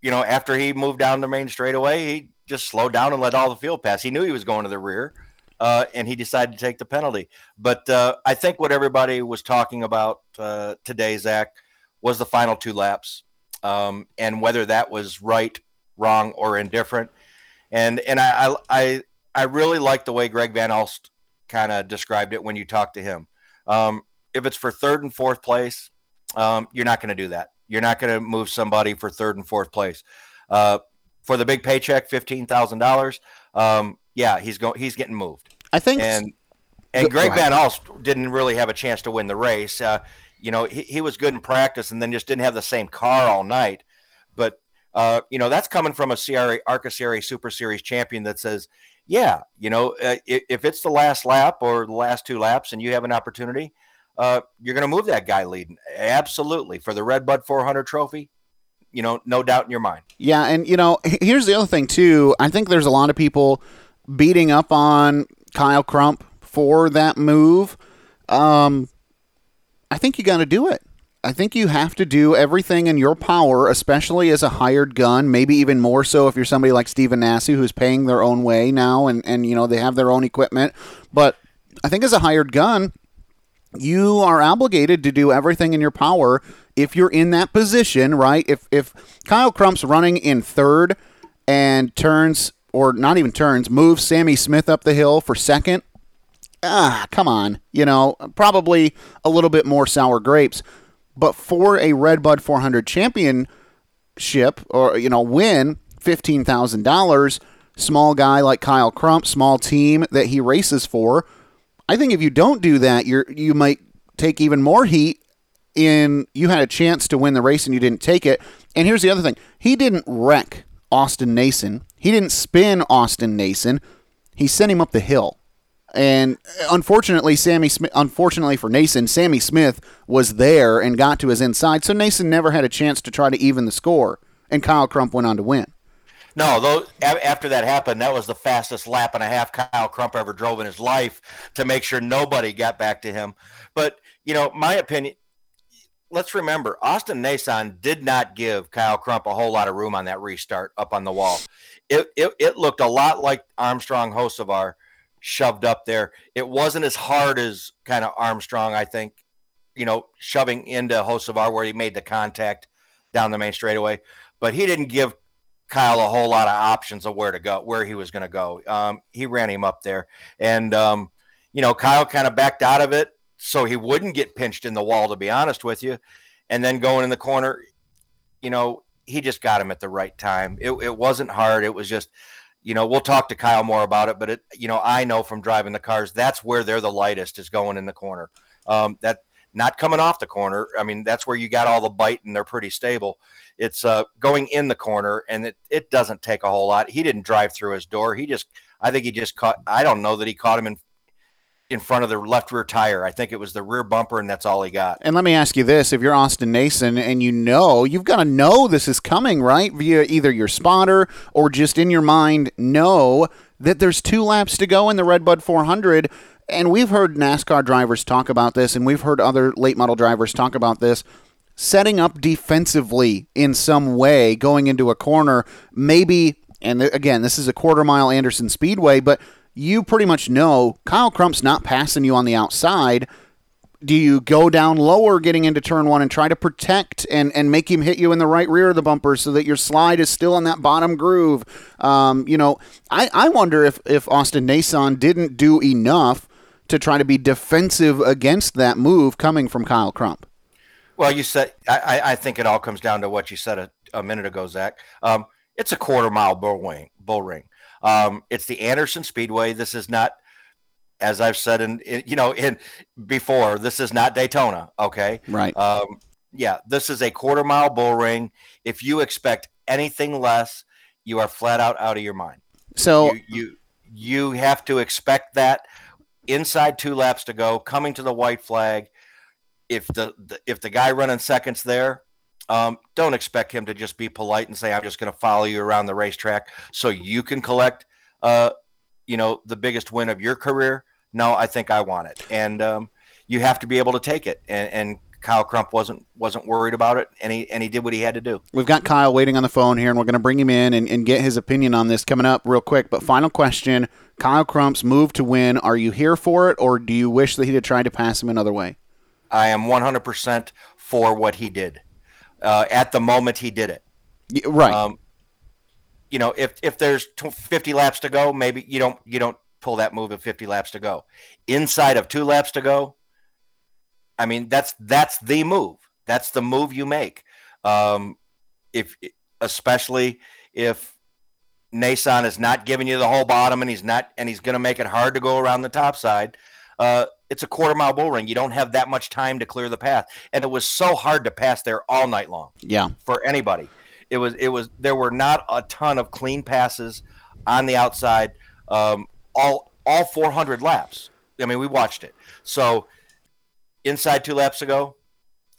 Speaker 3: you know, after he moved down the main straightaway, he just slowed down and let all the field pass. He knew he was going to the rear, uh, and he decided to take the penalty. But uh, I think what everybody was talking about uh, today, Zach, was the final two laps, um, and whether that was right, wrong, or indifferent. And and I I I really like the way Greg Van Alst kind of described it when you talked to him. Um, if it's for third and fourth place, um, you're not going to do that. You're not going to move somebody for third and fourth place. Uh, for the big paycheck, fifteen thousand um, dollars. Yeah, he's going. He's getting moved.
Speaker 2: I think.
Speaker 3: And and Greg Van Alst didn't really have a chance to win the race. Uh, you know, he, he was good in practice, and then just didn't have the same car all night. Uh, you know, that's coming from a CRA ARCA Super Series champion that says, yeah, you know, uh, if, if, it's the last lap or the last two laps, and you have an opportunity, uh, you're going to move that guy leading. Absolutely for the Red Bud 400 trophy you know, no doubt in your mind.
Speaker 2: Yeah, and you know, here's the other thing too. I think there's a lot of people beating up on Kyle Crump for that move. Um, I think you got to do it. I think you have to do everything in your power, especially as a hired gun, maybe even more so if you're somebody like Steven Nasse who's paying their own way now and, and you know they have their own equipment. But I think as a hired gun, you are obligated to do everything in your power if you're in that position, right? If if Kyle Crump's running in third and turns or not even turns, moves Sammy Smith up the hill for second, ah, come on, you know, probably a little bit more sour grapes. But for a Red Bud 400 championship or you know win, fifteen thousand dollars, small guy like Kyle Crump, small team that he races for. I think if you don't do that, you're you might take even more heat in you had a chance to win the race and you didn't take it. And here's the other thing. He didn't wreck Austin Nason. He didn't spin Austin Nason. He sent him up the hill. And unfortunately, Sammy Smith, unfortunately for Nason, Sammy Smith was there and got to his inside. So Nason never had a chance to try to even the score. And Kyle Crump went on to win.
Speaker 3: No, though after that happened, that was the fastest lap and a half Kyle Crump ever drove in his life to make sure nobody got back to him. But you know, my opinion, let's remember Austin Nason did not give Kyle Crump a whole lot of room on that restart up on the wall. It, it, it looked a lot like Armstrong Hocevar shoved up there. It wasn't as hard as kind of Armstrong, I think, you know, shoving into Hocevar where he made the contact down the main straightaway. But he didn't give Kyle a whole lot of options of where to go, where he was going to go. Um, he ran him up there. And, um, you know, Kyle kind of backed out of it so he wouldn't get pinched in the wall, to be honest with you. And then going in the corner, you know, he just got him at the right time. It, it wasn't hard. It was just, you know, we'll talk to Kyle more about it, but it, you know, I know from driving the cars, that's where they're the lightest is going in the corner. Um, that not coming off the corner. I mean, that's where you got all the bite and they're pretty stable. It's uh, going in the corner and it, it doesn't take a whole lot. He didn't drive through his door. He just, I think he just caught, I don't know that he caught him in in front of the left rear tire. I think it was the rear bumper, and that's all he got.
Speaker 2: And let me ask you this: If you're Austin Nason and you know, you've got to know this is coming, right? Via either your spotter or just in your mind, know that there's two laps to go in the Redbud 400. And we've heard NASCAR drivers talk about this, and we've heard other late model drivers talk about this. Setting up defensively in some way, going into a corner, maybe. And again, this is a quarter mile Anderson Speedway, but you pretty much know Kyle Crump's not passing you on the outside. Do you go down lower getting into turn one and try to protect and, and make him hit you in the right rear of the bumper so that your slide is still in that bottom groove? Um, you know, I, I wonder if, if Austin Nason didn't do enough to try to be defensive against that move coming from Kyle Crump.
Speaker 3: Well, you said, I, I think it all comes down to what you said a, a minute ago, Zach. Um, it's a quarter mile bull. Bull ring. Um, it's the Anderson Speedway. This is not, as I've said in, in, you know in before. This is not Daytona. Okay,
Speaker 2: right.
Speaker 3: Um, yeah, this is a quarter mile bull ring. If you expect anything less, you are flat out out of your mind.
Speaker 2: So
Speaker 3: you you, you have to expect that inside two laps to go, coming to the white flag. If the, the if the guy running seconds there um, don't expect him to just be polite and say, "I'm just going to follow you around the racetrack so you can collect, uh, you know, the biggest win of your career." No, I think I want it, and um, you have to be able to take it. And, and Kyle Crump wasn't wasn't worried about it, and he and he did what he had to do.
Speaker 2: We've got Kyle waiting on the phone here, and we're going to bring him in and, and get his opinion on this coming up real quick. But final question: Kyle Crump's move to win. Are you here for it, or do you wish that he'd have tried to pass him another way?
Speaker 3: I am 100% for what he did. Uh, at the moment, he did it.
Speaker 2: Right.
Speaker 3: Um, you know, if if there's 50 laps to go, maybe you don't you don't pull that move at 50 laps to go. Inside of two laps to go, I mean that's that's the move. That's the move you make. Um, if especially if Nason is not giving you the whole bottom and he's not and he's going to make it hard to go around the top side. Uh, it's a quarter mile bull ring. You don't have that much time to clear the path, and it was so hard to pass there all night long.
Speaker 2: Yeah,
Speaker 3: for anybody, it was it was there were not a ton of clean passes on the outside. Um, all all 400 laps. I mean, we watched it. So inside two laps ago,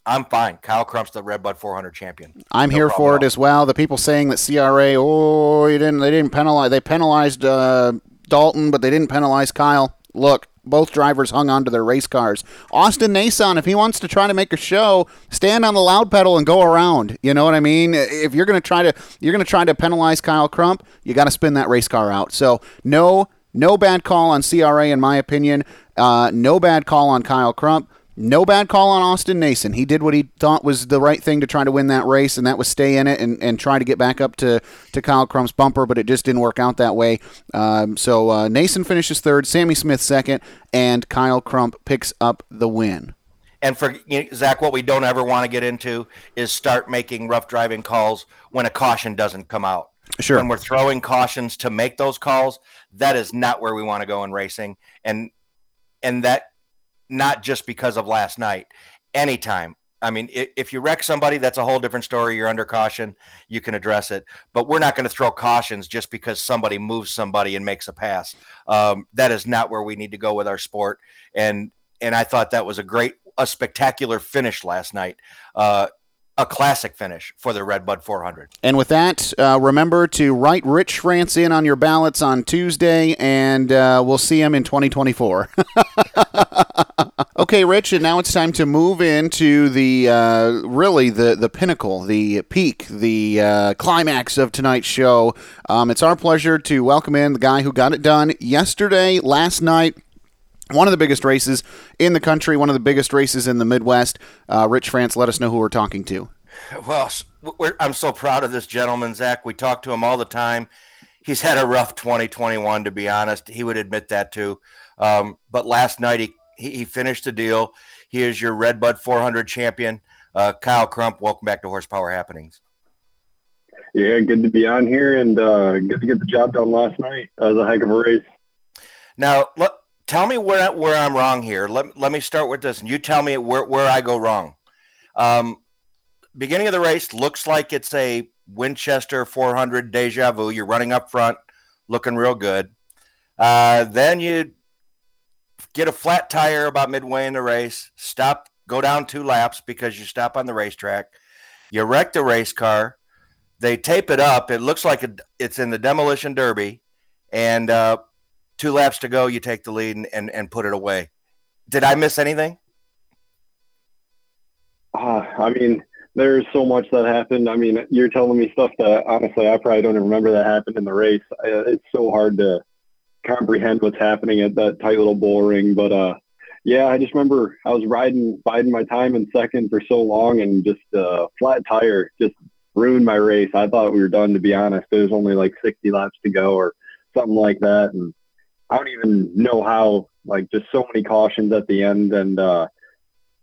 Speaker 3: I'm fine. Kyle Crump's the Redbud 400 champion.
Speaker 2: I'm no here for it as well. The people saying that CRA, oh, you didn't, they didn't penalize, they penalized uh, Dalton, but they didn't penalize Kyle. Look, both drivers hung on to their race cars. Austin Nason, if he wants to try to make a show, stand on the loud pedal and go around. You know what I mean? If you're going to try to, you're going to try to penalize Kyle Crump, you got to spin that race car out. So no, no bad call on CRA in my opinion. Uh, no bad call on Kyle Crump. No bad call on Austin Nason. He did what he thought was the right thing to try to win that race, and that was stay in it and, and try to get back up to, to Kyle Crump's bumper, but it just didn't work out that way. Um, so uh, Nason finishes third, Sammy Smith second, and Kyle Crump picks up the win.
Speaker 3: And for you know, Zach, what we don't ever want to get into is start making rough driving calls when a caution doesn't come out.
Speaker 2: Sure.
Speaker 3: When we're throwing cautions to make those calls, that is not where we want to go in racing. And and that not just because of last night. Anytime. I mean, if you wreck somebody, that's a whole different story. You're under caution. You can address it. But we're not going to throw cautions just because somebody moves somebody and makes a pass. Um, that is not where we need to go with our sport. And and I thought that was a great, a spectacular finish last night. Uh, a classic finish for the Redbud 400.
Speaker 2: And with that, uh, remember to write Rich France in on your ballots on Tuesday, and uh, we'll see him in 2024. (laughs) okay, Rich, and now it's time to move into the uh, really the the pinnacle, the peak, the uh, climax of tonight's show. Um, it's our pleasure to welcome in the guy who got it done yesterday, last night one of the biggest races in the country, one of the biggest races in the Midwest. Uh, Rich France, let us know who we're talking to.
Speaker 3: Well, I'm so proud of this gentleman, Zach. We talk to him all the time. He's had a rough 2021, to be honest. He would admit that too. Um, but last night he, he finished the deal. He is your Redbud 400 champion. Uh, Kyle Crump, welcome back to Horsepower Happenings.
Speaker 12: Yeah, good to be on here and uh, good to get the job done last night. That was a heck of a race.
Speaker 3: Now, look, tell me where where I'm wrong here. Let, let me start with this, and you tell me where, where I go wrong. Um, beginning of the race looks like it's a Winchester 400 deja vu. You're running up front, looking real good. Uh, then you get a flat tire about midway in the race, stop, go down two laps because you stop on the racetrack. You wreck the race car. They tape it up. It looks like it's in the demolition derby. And uh, two laps to go, you take the lead and, and, and put it away. Did I miss anything?
Speaker 12: Uh, I mean, there's so much that happened. I mean, you're telling me stuff that honestly I probably don't even remember that happened in the race. It's so hard to comprehend what's happening at that tight little bull ring. But uh, yeah, I just remember I was riding, biding my time in second for so long, and just uh, flat tire just ruined my race. I thought we were done. To be honest, there was only like 60 laps to go or something like that, and I don't even know how. Like just so many cautions at the end, and uh,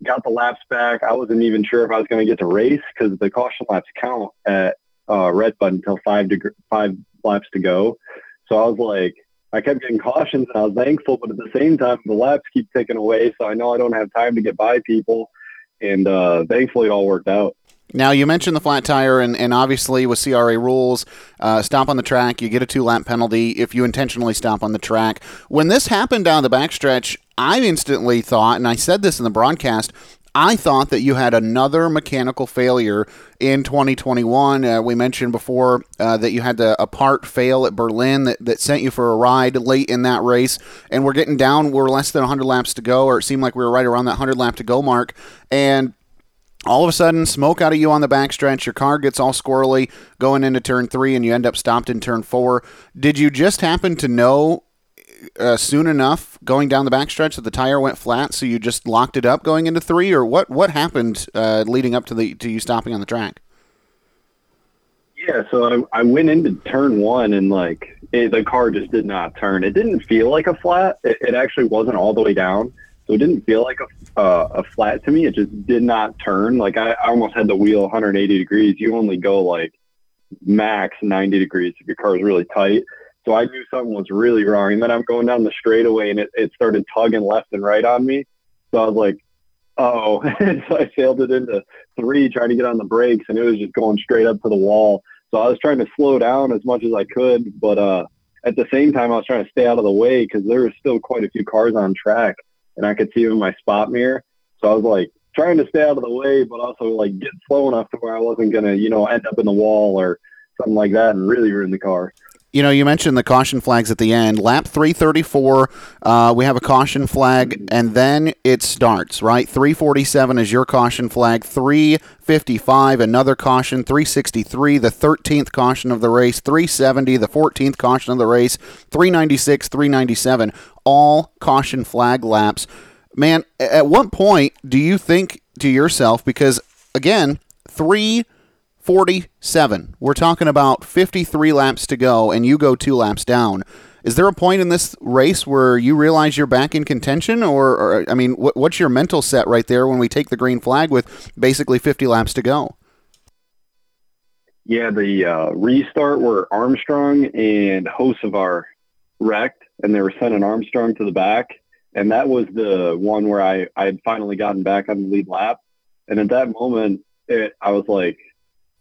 Speaker 12: got the laps back. I wasn't even sure if I was going to get to race because the caution laps count at uh, Redbud until five to five laps to go. So I was like, I kept getting cautions and I was thankful, but at the same time, the laps keep ticking away. So I know I don't have time to get by people. And uh, thankfully, it all worked out.
Speaker 2: Now, you mentioned the flat tire, and, and obviously with CRA rules, uh, stop on the track, you get a two lap penalty if you intentionally stop on the track. When this happened down the backstretch, I instantly thought, and I said this in the broadcast, I thought that you had another mechanical failure in 2021. Uh, we mentioned before uh, that you had the, a part fail at Berlin that, that sent you for a ride late in that race. And we're getting down, we're less than 100 laps to go, or it seemed like we were right around that 100 lap to go mark. And all of a sudden, smoke out of you on the backstretch. Your car gets all squirrely going into turn three, and you end up stopped in turn four. Did you just happen to know uh, soon enough going down the backstretch that the tire went flat, so you just locked it up going into three, or what? What happened uh, leading up to the to you stopping on the track?
Speaker 12: Yeah, so I, I went into turn one and like it, the car just did not turn. It didn't feel like a flat. It, it actually wasn't all the way down, so it didn't feel like a uh, a flat to me. It just did not turn. Like I, I almost had the wheel 180 degrees. You only go like max 90 degrees if your car is really tight. So I knew something was really wrong. And then I'm going down the straightaway and it, it started tugging left and right on me. So I was like, oh. (laughs) and so I sailed it into three trying to get on the brakes and it was just going straight up to the wall. So I was trying to slow down as much as I could, but uh, at the same time, I was trying to stay out of the way because there was still quite a few cars on track, and I could see them in my spot mirror. So I was like trying to stay out of the way, but also like get slow enough to where I wasn't gonna, you know, end up in the wall or something like that and really ruin the car
Speaker 2: you know, you mentioned the caution flags at the end. Lap 334, uh, we have a caution flag, and then it starts, right? 347 is your caution flag. 355, another caution. 363, the 13th caution of the race. 370, the 14th caution of the race. 396, 397, all caution flag laps. Man, at what point do you think to yourself, because again, three 47. We're talking about 53 laps to go, and you go two laps down. Is there a point in this race where you realize you're back in contention, or, or I mean, what, what's your mental set right there when we take the green flag with basically 50 laps to go?
Speaker 12: Yeah, the uh, restart where Armstrong and Hocevar wrecked, and they were sending Armstrong to the back, and that was the one where I I had finally gotten back on the lead lap, and at that moment, it, I was like,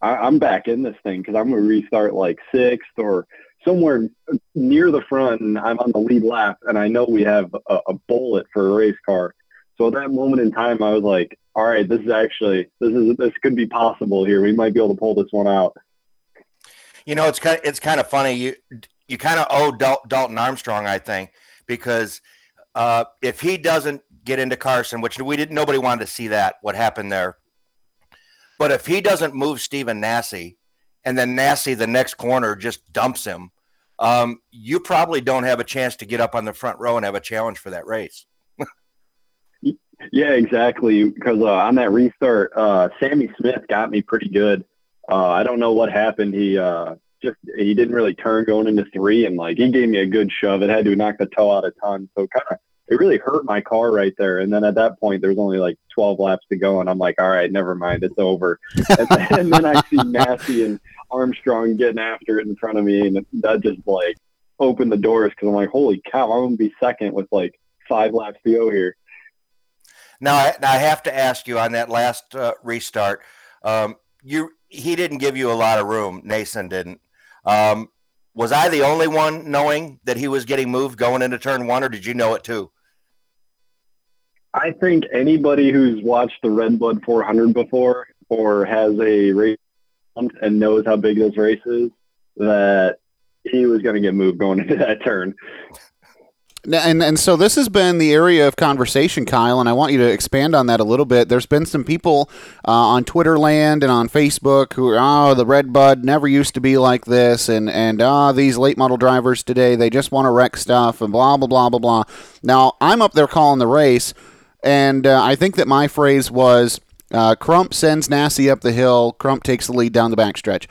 Speaker 12: I, am back in this thing because I'm going to restart like sixth or somewhere near the front, and I'm on the lead lap, and I know we have a, a bullet for a race car. So at that moment in time, I was like, "All right, this is actually this is this could be possible here. We might be able to pull this one out."
Speaker 3: You know, it's kind of, it's kind of funny. You you kind of owe Dal- Dalton Armstrong, I think, because uh, if he doesn't get into Carson, which we didn't, nobody wanted to see that what happened there but if he doesn't move Stephen Nasse, and then Nasse the next corner just dumps him, um, you probably don't have a chance to get up on the front row and have a challenge for that race. (laughs)
Speaker 12: yeah, exactly. Because uh, on that restart, uh, Sammy Smith got me pretty good. Uh, I don't know what happened. He uh, just he didn't really turn going into three, and like he gave me a good shove. It had to knock the toe out a ton. So kind of it really hurt my car right there. And then at that point, there's only like 12 laps to go, and I'm like, all right, never mind, it's over. and, then, and then I see (laughs) Nasse and Armstrong getting after it in front of me, and that just like opened the doors because I'm like, holy cow, I'm gonna be second with like five laps to go here.
Speaker 3: Now, I, now I have to ask you on that last uh, restart. Um, you he didn't give you a lot of room. Nason didn't. Um, was I the only one knowing that he was getting moved going into turn one, or did you know it too?
Speaker 12: I think anybody who's watched the Red Bud 400 before or has a race and knows how big this race is, that he was going to get moved going (laughs) into that turn.
Speaker 2: And and so this has been the area of conversation, Kyle, and I want you to expand on that a little bit. There's been some people uh, on Twitter land and on Facebook who are, oh, the Red Bud never used to be like this, and and ah, oh, these late model drivers today they just want to wreck stuff and blah blah blah blah blah. Now I'm up there calling the race. And uh, I think that my phrase was uh, Crump sends Nasse up the hill, Crump takes the lead down the backstretch.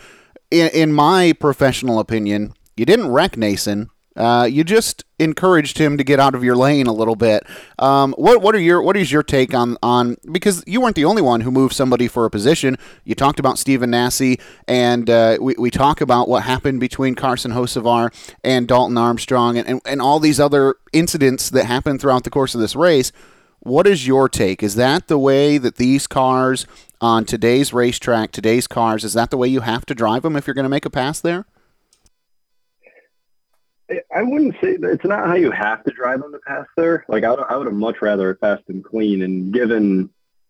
Speaker 2: In, in my professional opinion, you didn't wreck Nason. Uh, you just encouraged him to get out of your lane a little bit. Um, what what are your what is your take on on because you weren't the only one who moved somebody for a position. You talked about Stephen Nasse, and uh, we we talk about what happened between Carson Hocevar and Dalton Armstrong, and, and and all these other incidents that happened throughout the course of this race. What is your take? Is that the way that these cars on today's racetrack, today's cars, is that the way you have to drive them if you're going to make a pass there?
Speaker 12: I wouldn't say that it's not how you have to drive them to pass there. Like I, I would have much rather fast and clean. And given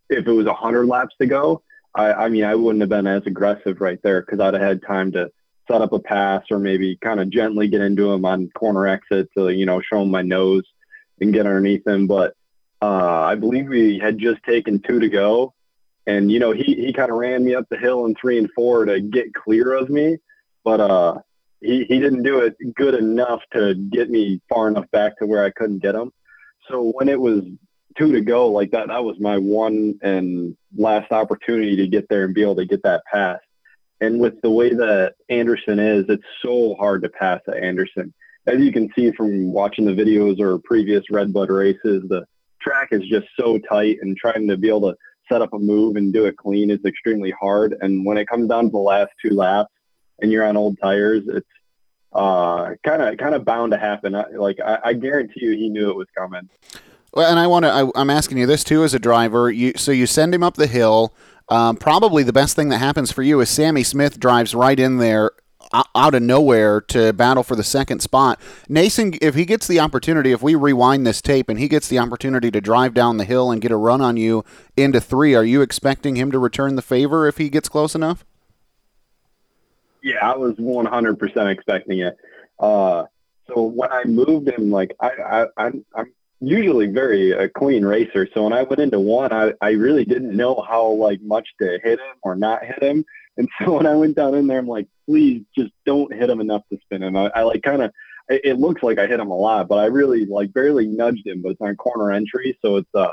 Speaker 12: if it was a hundred laps to go, I, I mean I wouldn't have been as aggressive right there because I'd have had time to set up a pass or maybe kind of gently get into them on corner exit to uh, you know show them my nose and get underneath them. But uh, I believe we had just taken two to go, And you know, he he kind of ran me up the hill in three and four to get clear of me, but uh, he he didn't do it good enough to get me far enough back to where I couldn't get him. So when it was two to go, like that, that was my one and last opportunity to get there and be able to get that pass. And with the way that Anderson is, it's so hard to pass at Anderson. As you can see from watching the videos or previous Redbud races, the track is just so tight and trying to be able to set up a move and do it clean is extremely hard. And when it comes down to the last two laps and you're on old tires, it's kind of kind of bound to happen. I, like I, I guarantee you, he knew it was coming.
Speaker 2: Well, and I want to. I'm asking you this too, as a driver. You so you send him up the hill. Um, probably the best thing that happens for you is Sammy Smith drives right in there out of nowhere to battle for the second spot. Nason, if he gets the opportunity, if we rewind this tape and he gets the opportunity to drive down the hill and get a run on you into three, are you expecting him to return the favor if he gets close enough?
Speaker 12: Yeah, I was 100% expecting it. Uh, so when I moved him, like I, I, I'm, I'm usually very a clean racer. So when I went into one, I, I really didn't know how like much to hit him or not hit him. And (laughs) so when I went down in there, I'm like, please just don't hit him enough to spin him. I, I like kind of, it, looks like I hit him a lot, but I really like barely nudged him, but it's on corner entry. So it's, uh,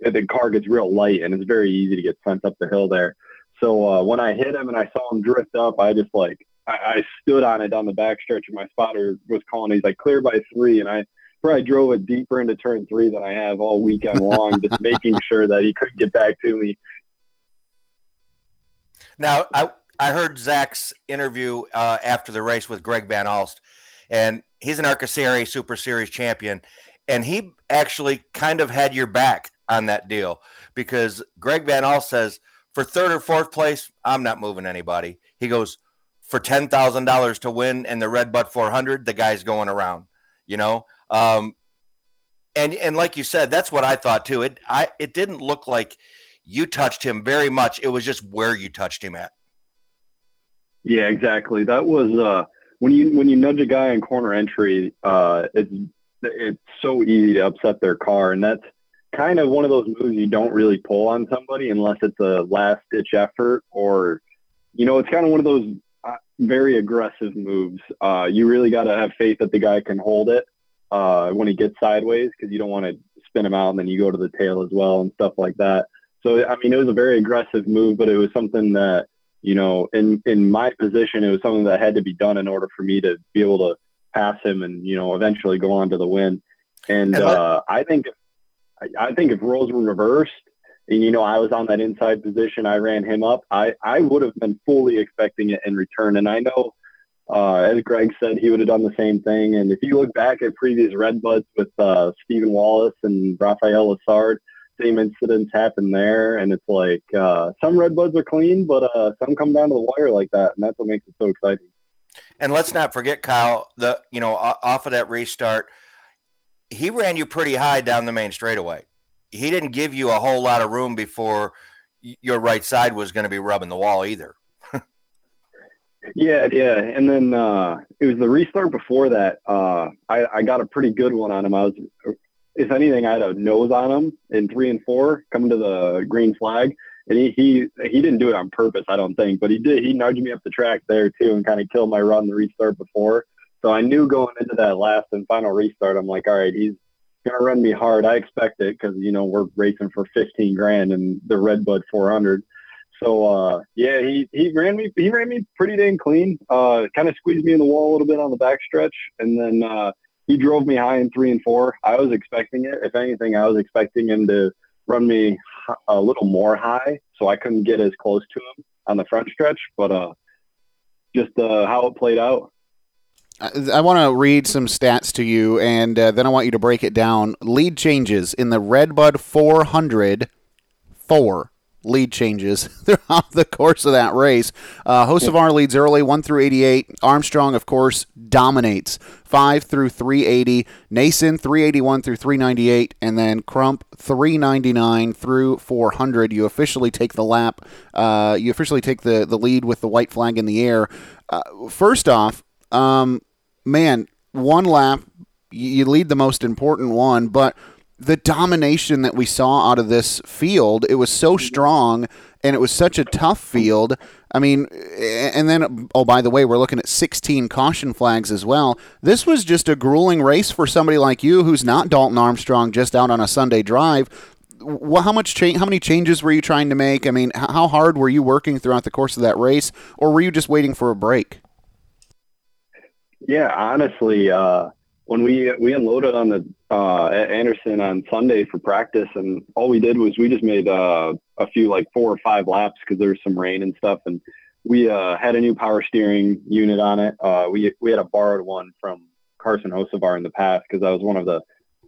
Speaker 12: the car gets real light and it's very easy to get sent up the hill there. So uh, when I hit him and I saw him drift up, I just like, I, I stood on it down the back stretch and my spotter was calling. He's like, clear by three. And I, probably drove it deeper into turn three than I have all weekend long, just (laughs) making sure that he couldn't get back to me.
Speaker 3: Now, I I heard Zach's interview uh, after the race with Greg Van Alst, and he's an ARCA CRA Super Series champion, and he actually kind of had your back on that deal because Greg Van Alst says for third or fourth place, I'm not moving anybody. He goes for ten thousand dollars to win and the Red Bud 400, the guy's going around. You know, um, and and like you said, that's what I thought too. It I it didn't look like you touched him very much. It was just where you touched him at.
Speaker 12: Yeah, exactly. That was uh, when you when you nudge a guy in corner entry, uh, it's it's so easy to upset their car, and that's kind of one of those moves you don't really pull on somebody unless it's a last ditch effort or you know it's kind of one of those uh, very aggressive moves. Uh, you really got to have faith that the guy can hold it uh, when he gets sideways because you don't want to spin him out and then you go to the tail as well and stuff like that. So I mean, it was a very aggressive move, but it was something that you know, in in my position, it was something that had to be done in order for me to be able to pass him and you know eventually go on to the win. And uh, I think I think if roles were reversed, and you know I was on that inside position, I ran him up. I I would have been fully expecting it in return. And I know uh, as Greg said, he would have done the same thing. And if you look back at previous Red Buds with uh, Stephen Wallace and Raphael Lessard, same incidents happen there. And it's like uh, some Red Buds are clean, but uh, some come down to the wire like that, and that's what makes it so exciting.
Speaker 3: And let's not forget, Kyle, the you know off of that restart, he ran you pretty high down the main straightaway. He didn't give you a whole lot of room before your right side was going to be rubbing the wall either. (laughs)
Speaker 12: Yeah, yeah. And then uh, it was the restart before that. Uh, I, I got a pretty good one on him. I was, if anything, I had a nose on him in three and four coming to the green flag. And he, he he didn't do it on purpose, I don't think, but he did. He nudged me up the track there too, and kind of killed my run the restart before. So I knew going into that last and final restart, I'm like, all right, he's gonna run me hard. I expect it because you know we're racing for 15 grand and the Redbud 400. So uh, yeah, he, he ran me he ran me pretty dang clean. Uh, kind of squeezed me in the wall a little bit on the backstretch, and then uh, he drove me high in three and four. I was expecting it. If anything, I was expecting him to run me a little more high, so I couldn't get as close to him on the front stretch. But uh, just uh, how it played out.
Speaker 2: I want to read some stats to you, and uh, then I want you to break it down. Lead changes in the Redbud 400, four lead changes (laughs) throughout the course of that race. Uh, Hocevar leads early, 1 through 88. Armstrong, of course, dominates 5 through 380. Nason, 381 through 398. And then Crump, 399 through 400. You officially take the lap. Uh, you officially take the, the lead with the white flag in the air. Uh, first off, um, man, one lap, you lead the most important one, but the domination that we saw out of this field, it was so strong. and it was such a tough field. I mean, and then, oh, by the way, we're looking at 16 caution flags as well. This was just a grueling race for somebody like you who's not Dalton Armstrong just out on a Sunday drive. Well, how much? How many changes were you trying to make? I mean, how hard were you working throughout the course of that race, or were you just waiting for a break?
Speaker 12: Yeah, honestly, uh, when we we unloaded on the uh, at Anderson on Sunday for practice, and all we did was we just made uh, a few like four or five laps because there was some rain and stuff, and we uh, had a new power steering unit on it. Uh, we we had a borrowed one from Carson Hocevar in the past because that was one of the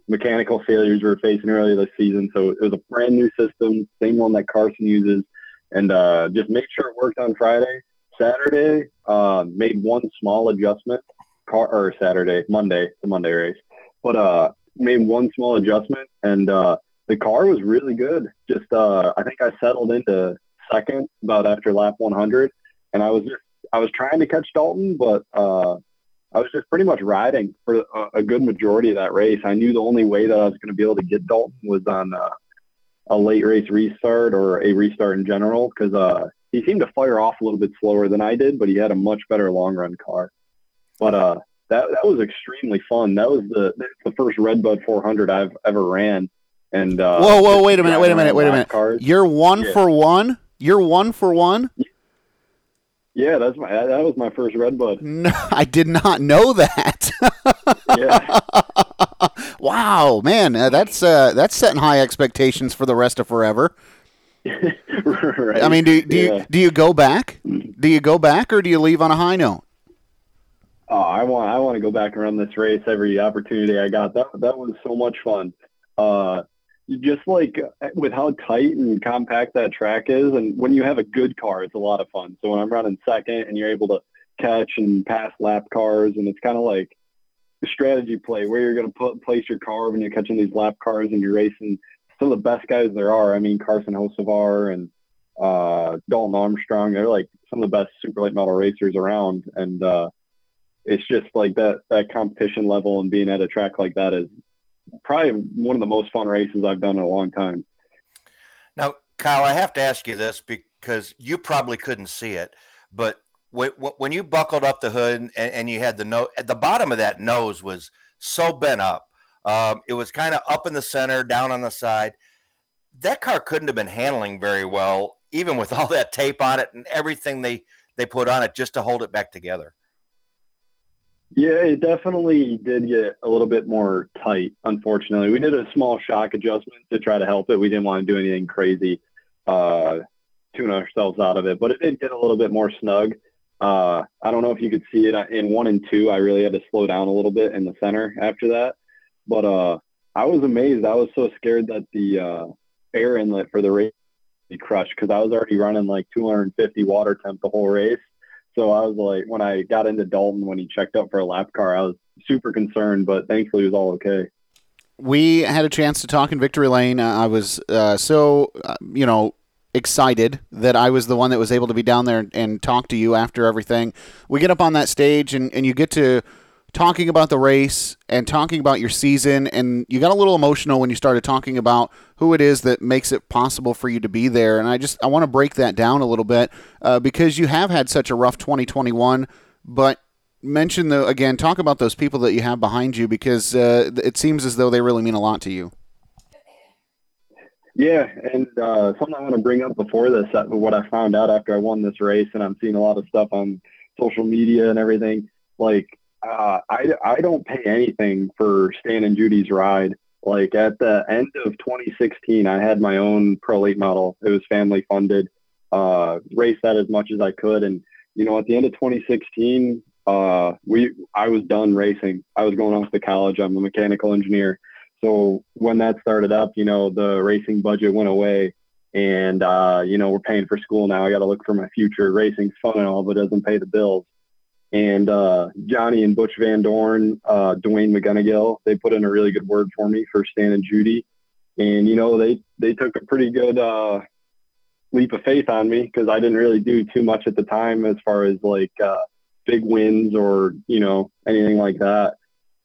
Speaker 12: mechanical failures we were facing earlier this season. So it was a brand new system, same one that Carson uses, and uh, just make sure it worked on Friday. Saturday, uh, made one small adjustment car or Saturday, Monday, the Monday race. But uh, made one small adjustment, and uh, the car was really good. Just uh, I think I settled into second about after lap 100, and I was just I was trying to catch Dalton, but uh, I was just pretty much riding for a, good majority of that race. I knew the only way that I was going to be able to get Dalton was on uh, a late race restart or a restart in general because uh, he seemed to fire off a little bit slower than I did, but he had a much better long run car. But uh, that that was extremely fun. That was the the first Redbud 400 I've ever ran. And uh,
Speaker 2: whoa, whoa, wait a minute, wait a minute, wait a minute. Cars. You're one yeah. for one. You're one for one.
Speaker 12: Yeah, that's my that was my first Redbud.
Speaker 2: No, (laughs) I did not know that.
Speaker 12: yeah. (laughs)
Speaker 2: wow, man, uh, that's uh, that's setting high expectations for the rest of forever. (laughs)
Speaker 12: right.
Speaker 2: I mean, do do yeah. you do you go back? Do you go back, or do you leave on a high note?
Speaker 12: Oh, I want I want to go back and run this race every opportunity I got. That that was so much fun. Uh, just like with how tight and compact that track is, and when you have a good car, it's a lot of fun. So when I'm running second and you're able to catch and pass lap cars, and it's kind of like a strategy play where you're going to put place your car when you're catching these lap cars and you're racing some of the best guys there are. I mean, Carson Hocevar and uh, Dalton Armstrong, they're like some of the best super late model racers around, and uh, it's just like that that competition level and being at a track like that is probably one of the most fun races I've done in a long time.
Speaker 3: Now, Kyle, I have to ask you this because you probably couldn't see it, but when you buckled up the hood and, you had the nose at the bottom of that nose was so bent up, um, it was kind of up in the center, down on the side. That car couldn't have been handling very well, even with all that tape on it and everything they they put on it just to hold it back together.
Speaker 12: Yeah, it definitely did get a little bit more tight, unfortunately. We did a small shock adjustment to try to help it. We didn't want to do anything crazy, uh, tune ourselves out of it, but it did get a little bit more snug. Uh, I don't know if you could see it in one and two. I really had to slow down a little bit in the center after that. But uh, I was amazed. I was so scared that the uh, air inlet for the race be crushed because I was already running like 250 water temp the whole race. So I was like, when I got into Dalton, when he checked up for a lap car, I was super concerned, but thankfully it was all okay.
Speaker 2: We had a chance to talk in Victory Lane. Uh, I was uh, so, uh, you know, excited that I was the one that was able to be down there and talk to you after everything. We get up on that stage and, and you get to talking about the race and talking about your season and you got a little emotional when you started talking about who it is that makes it possible for you to be there and i just i want to break that down a little bit uh, because you have had such a rough 2021 but mention the again talk about those people that you have behind you because uh, it seems as though they really mean a lot to you
Speaker 12: yeah, and uh, something I want to bring up before this, uh, what I found out after I won this race, and I'm seeing a lot of stuff on social media and everything. Like uh, I, I don't pay anything for Stan and Judy's ride. Like at the end of 2016, I had my own Pro Late model. It was family funded. Uh, raced that as much as I could, and you know, at the end of 2016, uh, we I was done racing. I was going off to college. I'm a mechanical engineer. So when that started up, you know, the racing budget went away, and uh, you know, we're paying for school now. I got to look for my future. Racing's fun and all, but doesn't pay the bills and uh, Johnny and Butch Van Dorn, uh, Dwayne McGonigal, they put in a really good word for me for Stan and Judy. And, you know, they, they took a pretty good uh, leap of faith on me because I didn't really do too much at the time as far as like uh, big wins or, you know, anything like that.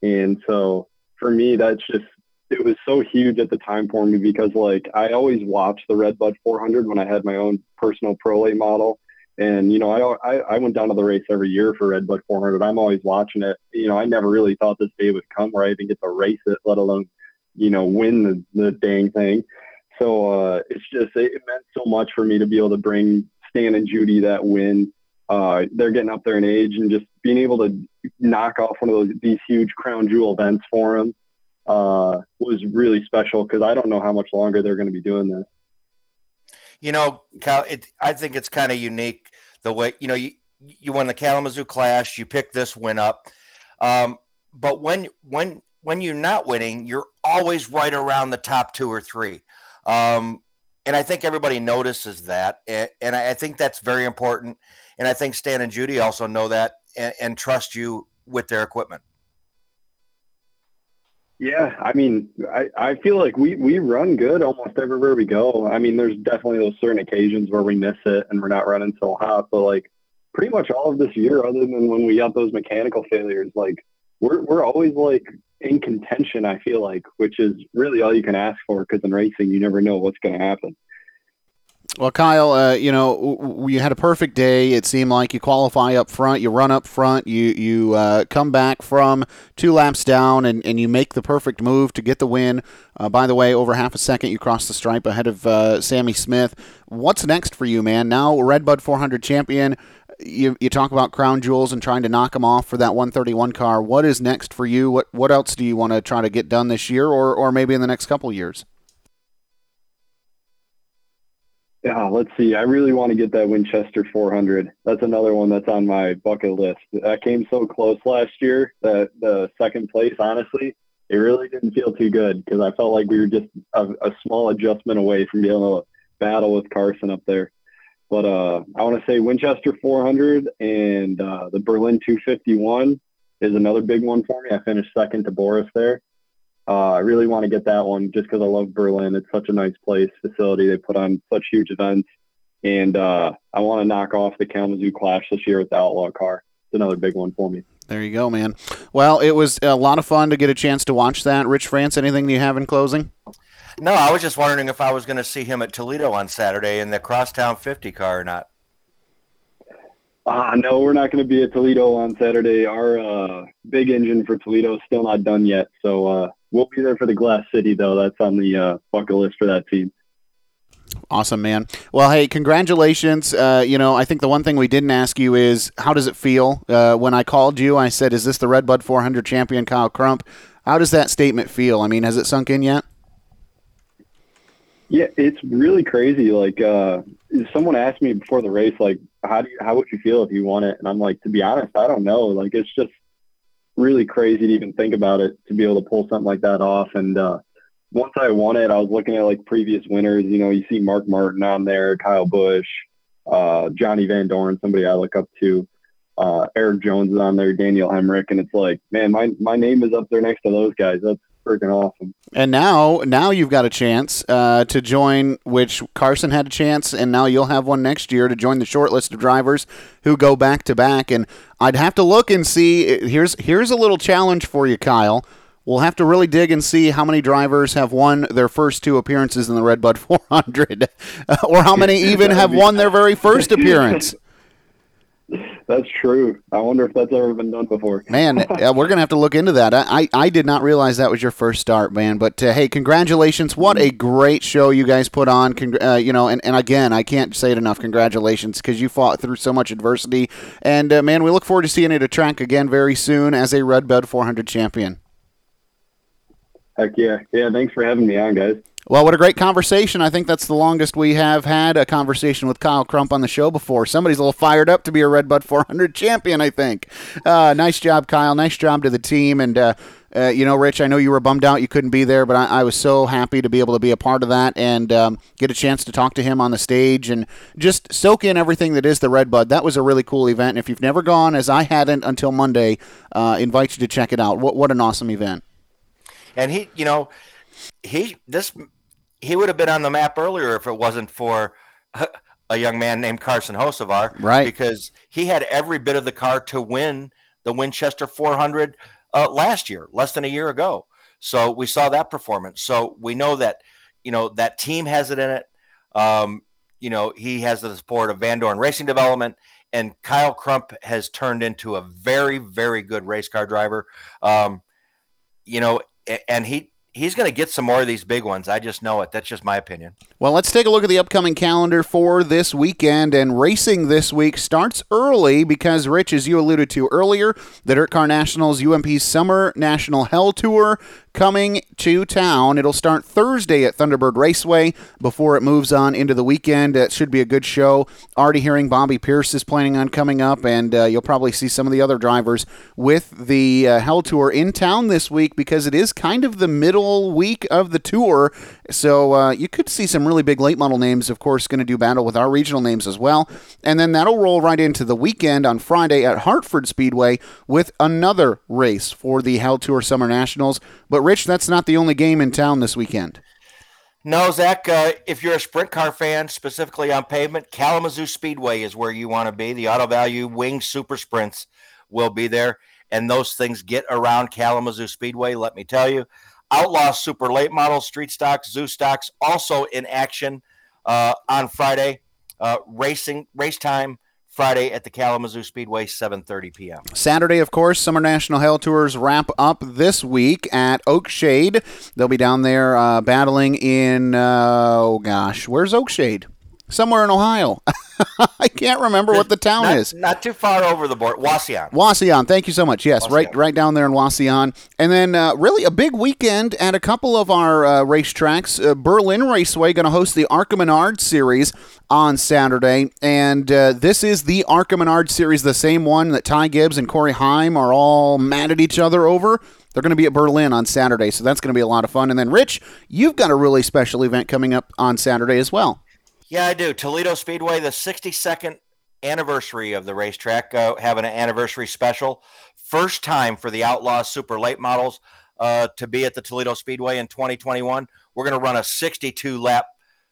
Speaker 12: And so for me, that's just it was so huge at the time for me because like I always watched the Redbud 400 when I had my own personal pro late model. And, you know, I, I, I went down to the race every year for Red Redbud 400. I'm always watching it. You know, I never really thought this day would come where I even get to race it, let alone, you know, win the, the dang thing. So uh, it's just, it, it meant so much for me to be able to bring Stan and Judy that win. Uh, they're getting up there in age and just being able to knock off one of those, these huge crown jewel events for them uh, was really special because I don't know how much longer they're going to be doing this.
Speaker 3: You know, Cal, it, I think it's kind of unique the way you know you you won the Kalamazoo Clash, you picked this win up, um, but when when when you're not winning, you're always right around the top two or three. Um, and I think everybody notices that, and, and I, I, think that's very important. And I think Stan and Judy also know that and, and trust you with their equipment.
Speaker 12: Yeah, I mean, I, I feel like we, we run good almost everywhere we go. I mean, there's definitely those certain occasions where we miss it and we're not running so hot, but like pretty much all of this year, other than when we got those mechanical failures, like we're we're always like in contention. I feel like, which is really all you can ask for, because in racing, you never know what's going to happen.
Speaker 2: Well, Kyle, uh, you know, you had a perfect day. It seemed like you qualify up front, you run up front, you you uh, come back from two laps down, and, and you make the perfect move to get the win. Uh, by the way, over half a second, you cross the stripe ahead of uh, Sammy Smith. What's next for you, man? Now, Redbud 400 champion. You, you talk about crown jewels and trying to knock them off for that 131 car. What is next for you? What what else do you want to try to get done this year, or or maybe in the next couple years?
Speaker 12: Yeah, let's see. I really want to get that Winchester 400. That's another one that's on my bucket list. That came so close last year that the second place, honestly, it really didn't feel too good because I felt like we were just a, a, small adjustment away from being able to battle with Carson up there. But uh, I want to say Winchester 400 and uh, the Berlin 251 is another big one for me. I finished second to Boris there. Uh, I really want to get that one just because I love Berlin. It's such a nice place, facility. They put on such huge events. And uh, I want to knock off the Kalamazoo Clash this year with the Outlaw car. It's another big one for me.
Speaker 2: There you go, man. Well, it was a lot of fun to get a chance to watch that. Rich France, anything you have in closing?
Speaker 3: No, I was just wondering if I was going to see him at Toledo on Saturday in the Crosstown 50 car or not.
Speaker 12: Uh, no, we're not going to be at Toledo on Saturday. Our uh, big engine for Toledo is still not done yet. So uh, we'll be there for the Glass City, though. That's on the uh, bucket list for that team.
Speaker 2: Awesome, man. Well, hey, congratulations. Uh, you know, I think the one thing we didn't ask you is how does it feel? Uh, when I called you, I said, is this the Redbud 400 champion, Kyle Crump? How does that statement feel? I mean, has it sunk in yet?
Speaker 12: Yeah, it's really crazy. Like, uh, someone asked me before the race, like, how do you, how would you feel if you won it? And I'm like, to be honest, I don't know. Like, it's just really crazy to even think about it to be able to pull something like that off. And uh, once I won it, I was looking at like previous winners. You know, you see Mark Martin on there, Kyle Busch, uh, Johnny VanDoorn, somebody I look up to. Uh, Erik Jones is on there, Daniel Hemric, and it's like, man, my my name is up there next to those guys. That's freaking awesome.
Speaker 2: And now, now you've got a chance uh, to join, which Carson had a chance, and now you'll have one next year to join the short list of drivers who go back to back. And I'd have to look and see. Here's here's a little challenge for you, Kyle. We'll have to really dig and see how many drivers have won their first two appearances in the Redbud (laughs) 400, (laughs) or how many (laughs) even have won their very first appearance.
Speaker 12: That's true. I wonder if that's ever been done before.
Speaker 2: Man, (laughs) we're gonna have to look into that. I, I, I did not realize that was your first start, man. But uh, hey, congratulations! What a great show you guys put on. Uh, you know, and, and again, I can't say it enough. Congratulations, because you fought through so much adversity. And uh, man, we look forward to seeing you at track again very soon as a Red Redbud 400 champion.
Speaker 12: Heck yeah, yeah! Thanks for having me on, guys.
Speaker 2: Well, what a great conversation. I think that's the longest we have had a conversation with Kyle Crump on the show before. Somebody's a little fired up to be a Redbud 400 (laughs) champion, I think. Uh, nice job, Kyle. Nice job to the team. And, uh, uh, you know, Rich, I know you were bummed out you couldn't be there, but I, I was so happy to be able to be a part of that and um, get a chance to talk to him on the stage and just soak in everything that is the Redbud. That was a really cool event. And if you've never gone, as I hadn't until Monday, uh, invite you to check it out. What, what an awesome event.
Speaker 3: And he, you know, he, this he would have been on the map earlier if it wasn't for (laughs) a young man named Carson Hocevar.
Speaker 2: Right.
Speaker 3: Because he had every bit of the car to win the Winchester 400 uh, last year, less than a year ago. So we saw that performance. So we know that you know that team has it in it. Um, you know he has the support of VanDoorn Racing Development, and Kyle Crump has turned into a very very good race car driver. Um, you know, and he he's going to get some more of these big ones. I just know it. That's just my opinion.
Speaker 2: Well, let's take a look at the upcoming calendar for this weekend. And racing this week starts early because, Rich, as you alluded to earlier, the DIRTcar Nationals UMP Summer National Hell Tour coming to town. It'll start Thursday at Thunderbird Raceway before it moves on into the weekend. It should be a good show. Already hearing Bobby Pierce is planning on coming up, and uh, you'll probably see some of the other drivers with the uh, Hell Tour in town this week because it is kind of the middle week of the tour. So uh, you could see some really big late model names, of course, going to do battle with our regional names as well. And then that'll roll right into the weekend on Friday at Hartford Speedway with another race for the Hell Tour Summer Nationals. But Rich, that's not the only game in town this weekend.
Speaker 3: No, Zach, uh, if you're a sprint car fan, specifically on pavement, Kalamazoo Speedway is where you want to be. The Auto Value Wing Super Sprints will be there. And those things get around Kalamazoo Speedway, let me tell you. Outlaw Super Late Models, Street Stocks, Zoo Stocks, also in action uh, on Friday. Uh, racing, race time Friday at the Kalamazoo Speedway, 7:30 p.m.
Speaker 2: Saturday, of course, Summer National Hell Tours wrap up this week at Oakshade. They'll be down there uh, battling in uh, oh gosh, where's Oakshade? Somewhere in Ohio. (laughs) I can't remember what the town
Speaker 3: not,
Speaker 2: is.
Speaker 3: Not too far over the board. Wauseon.
Speaker 2: Wauseon. Thank you so much. Yes, right, right down there in Wauseon. And then uh, really a big weekend at a couple of our uh, racetracks. Uh, Berlin Raceway going to host the ARCA Menards Series on Saturday, and uh, this is the ARCA Menards Series, the same one that Ty Gibbs and Corey Heim are all mad at each other over. They're going to be at Berlin on Saturday, so that's going to be a lot of fun. And then, Rich, you've got a really special event coming up on Saturday as well.
Speaker 3: Yeah, I do. Toledo Speedway, the 62nd anniversary of the racetrack, uh, having an anniversary special. First time for the Outlaw Super Late models uh, to be at the Toledo Speedway in 2021. We're going to run a 62 lap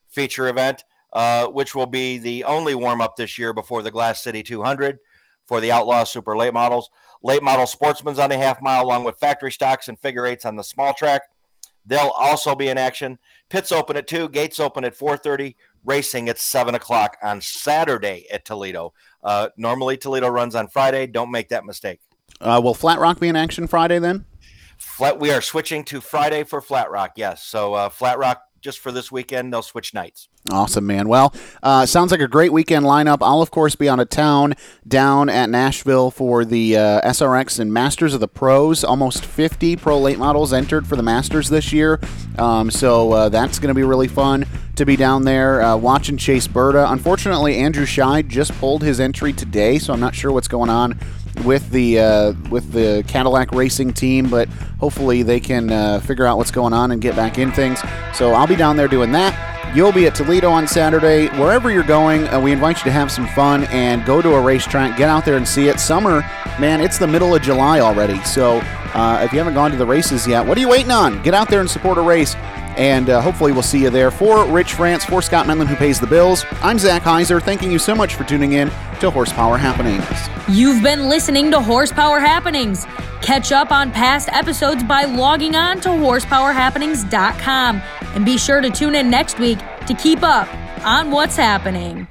Speaker 3: feature event, uh, which will be the only warm up this year before the Glass City 200 for the Outlaw Super Late models. Late model sportsmen's on the half mile, along with factory stocks and figure eights on the small track. They'll also be in action. Pits open at two, gates open at 4:30 racing at seven o'clock on Saturday at Toledo. Uh, normally, Toledo runs on Friday. Don't make that mistake.
Speaker 2: Uh, will Flat Rock be in action Friday then?
Speaker 3: Flat. We are switching to Friday for Flat Rock. Yes. So uh, Flat Rock just for this weekend. They'll switch nights.
Speaker 2: Awesome, man. Well, uh, sounds like a great weekend lineup. I'll, of course, be on a town down at Nashville for the uh, SRX and Masters of the Pros. Almost 50 pro late models entered for the Masters this year. Um, so uh, that's going to be really fun to be down there uh, watching Chase Burda. Unfortunately, Andrew Scheid just pulled his entry today, so I'm not sure what's going on with the uh, with the Cadillac racing team, but hopefully they can uh, figure out what's going on and get back in things. So I'll be down there doing that. You'll be at Toledo on Saturday. Wherever you're going, uh, we invite you to have some fun and go to a racetrack. Get out there and see it. Summer, man, it's the middle of July already. So uh, if you haven't gone to the races yet, what are you waiting on? Get out there and support a race and uh, hopefully we'll see you there. For Rich France, for Scott Menlin, who pays the bills, I'm Zach Heiser, thanking you so much for tuning in to Horsepower Happenings.
Speaker 1: You've been listening to Horsepower Happenings. Catch up on past episodes by logging on to horsepowerhappenings.com and be sure to tune in next week to keep up on what's happening.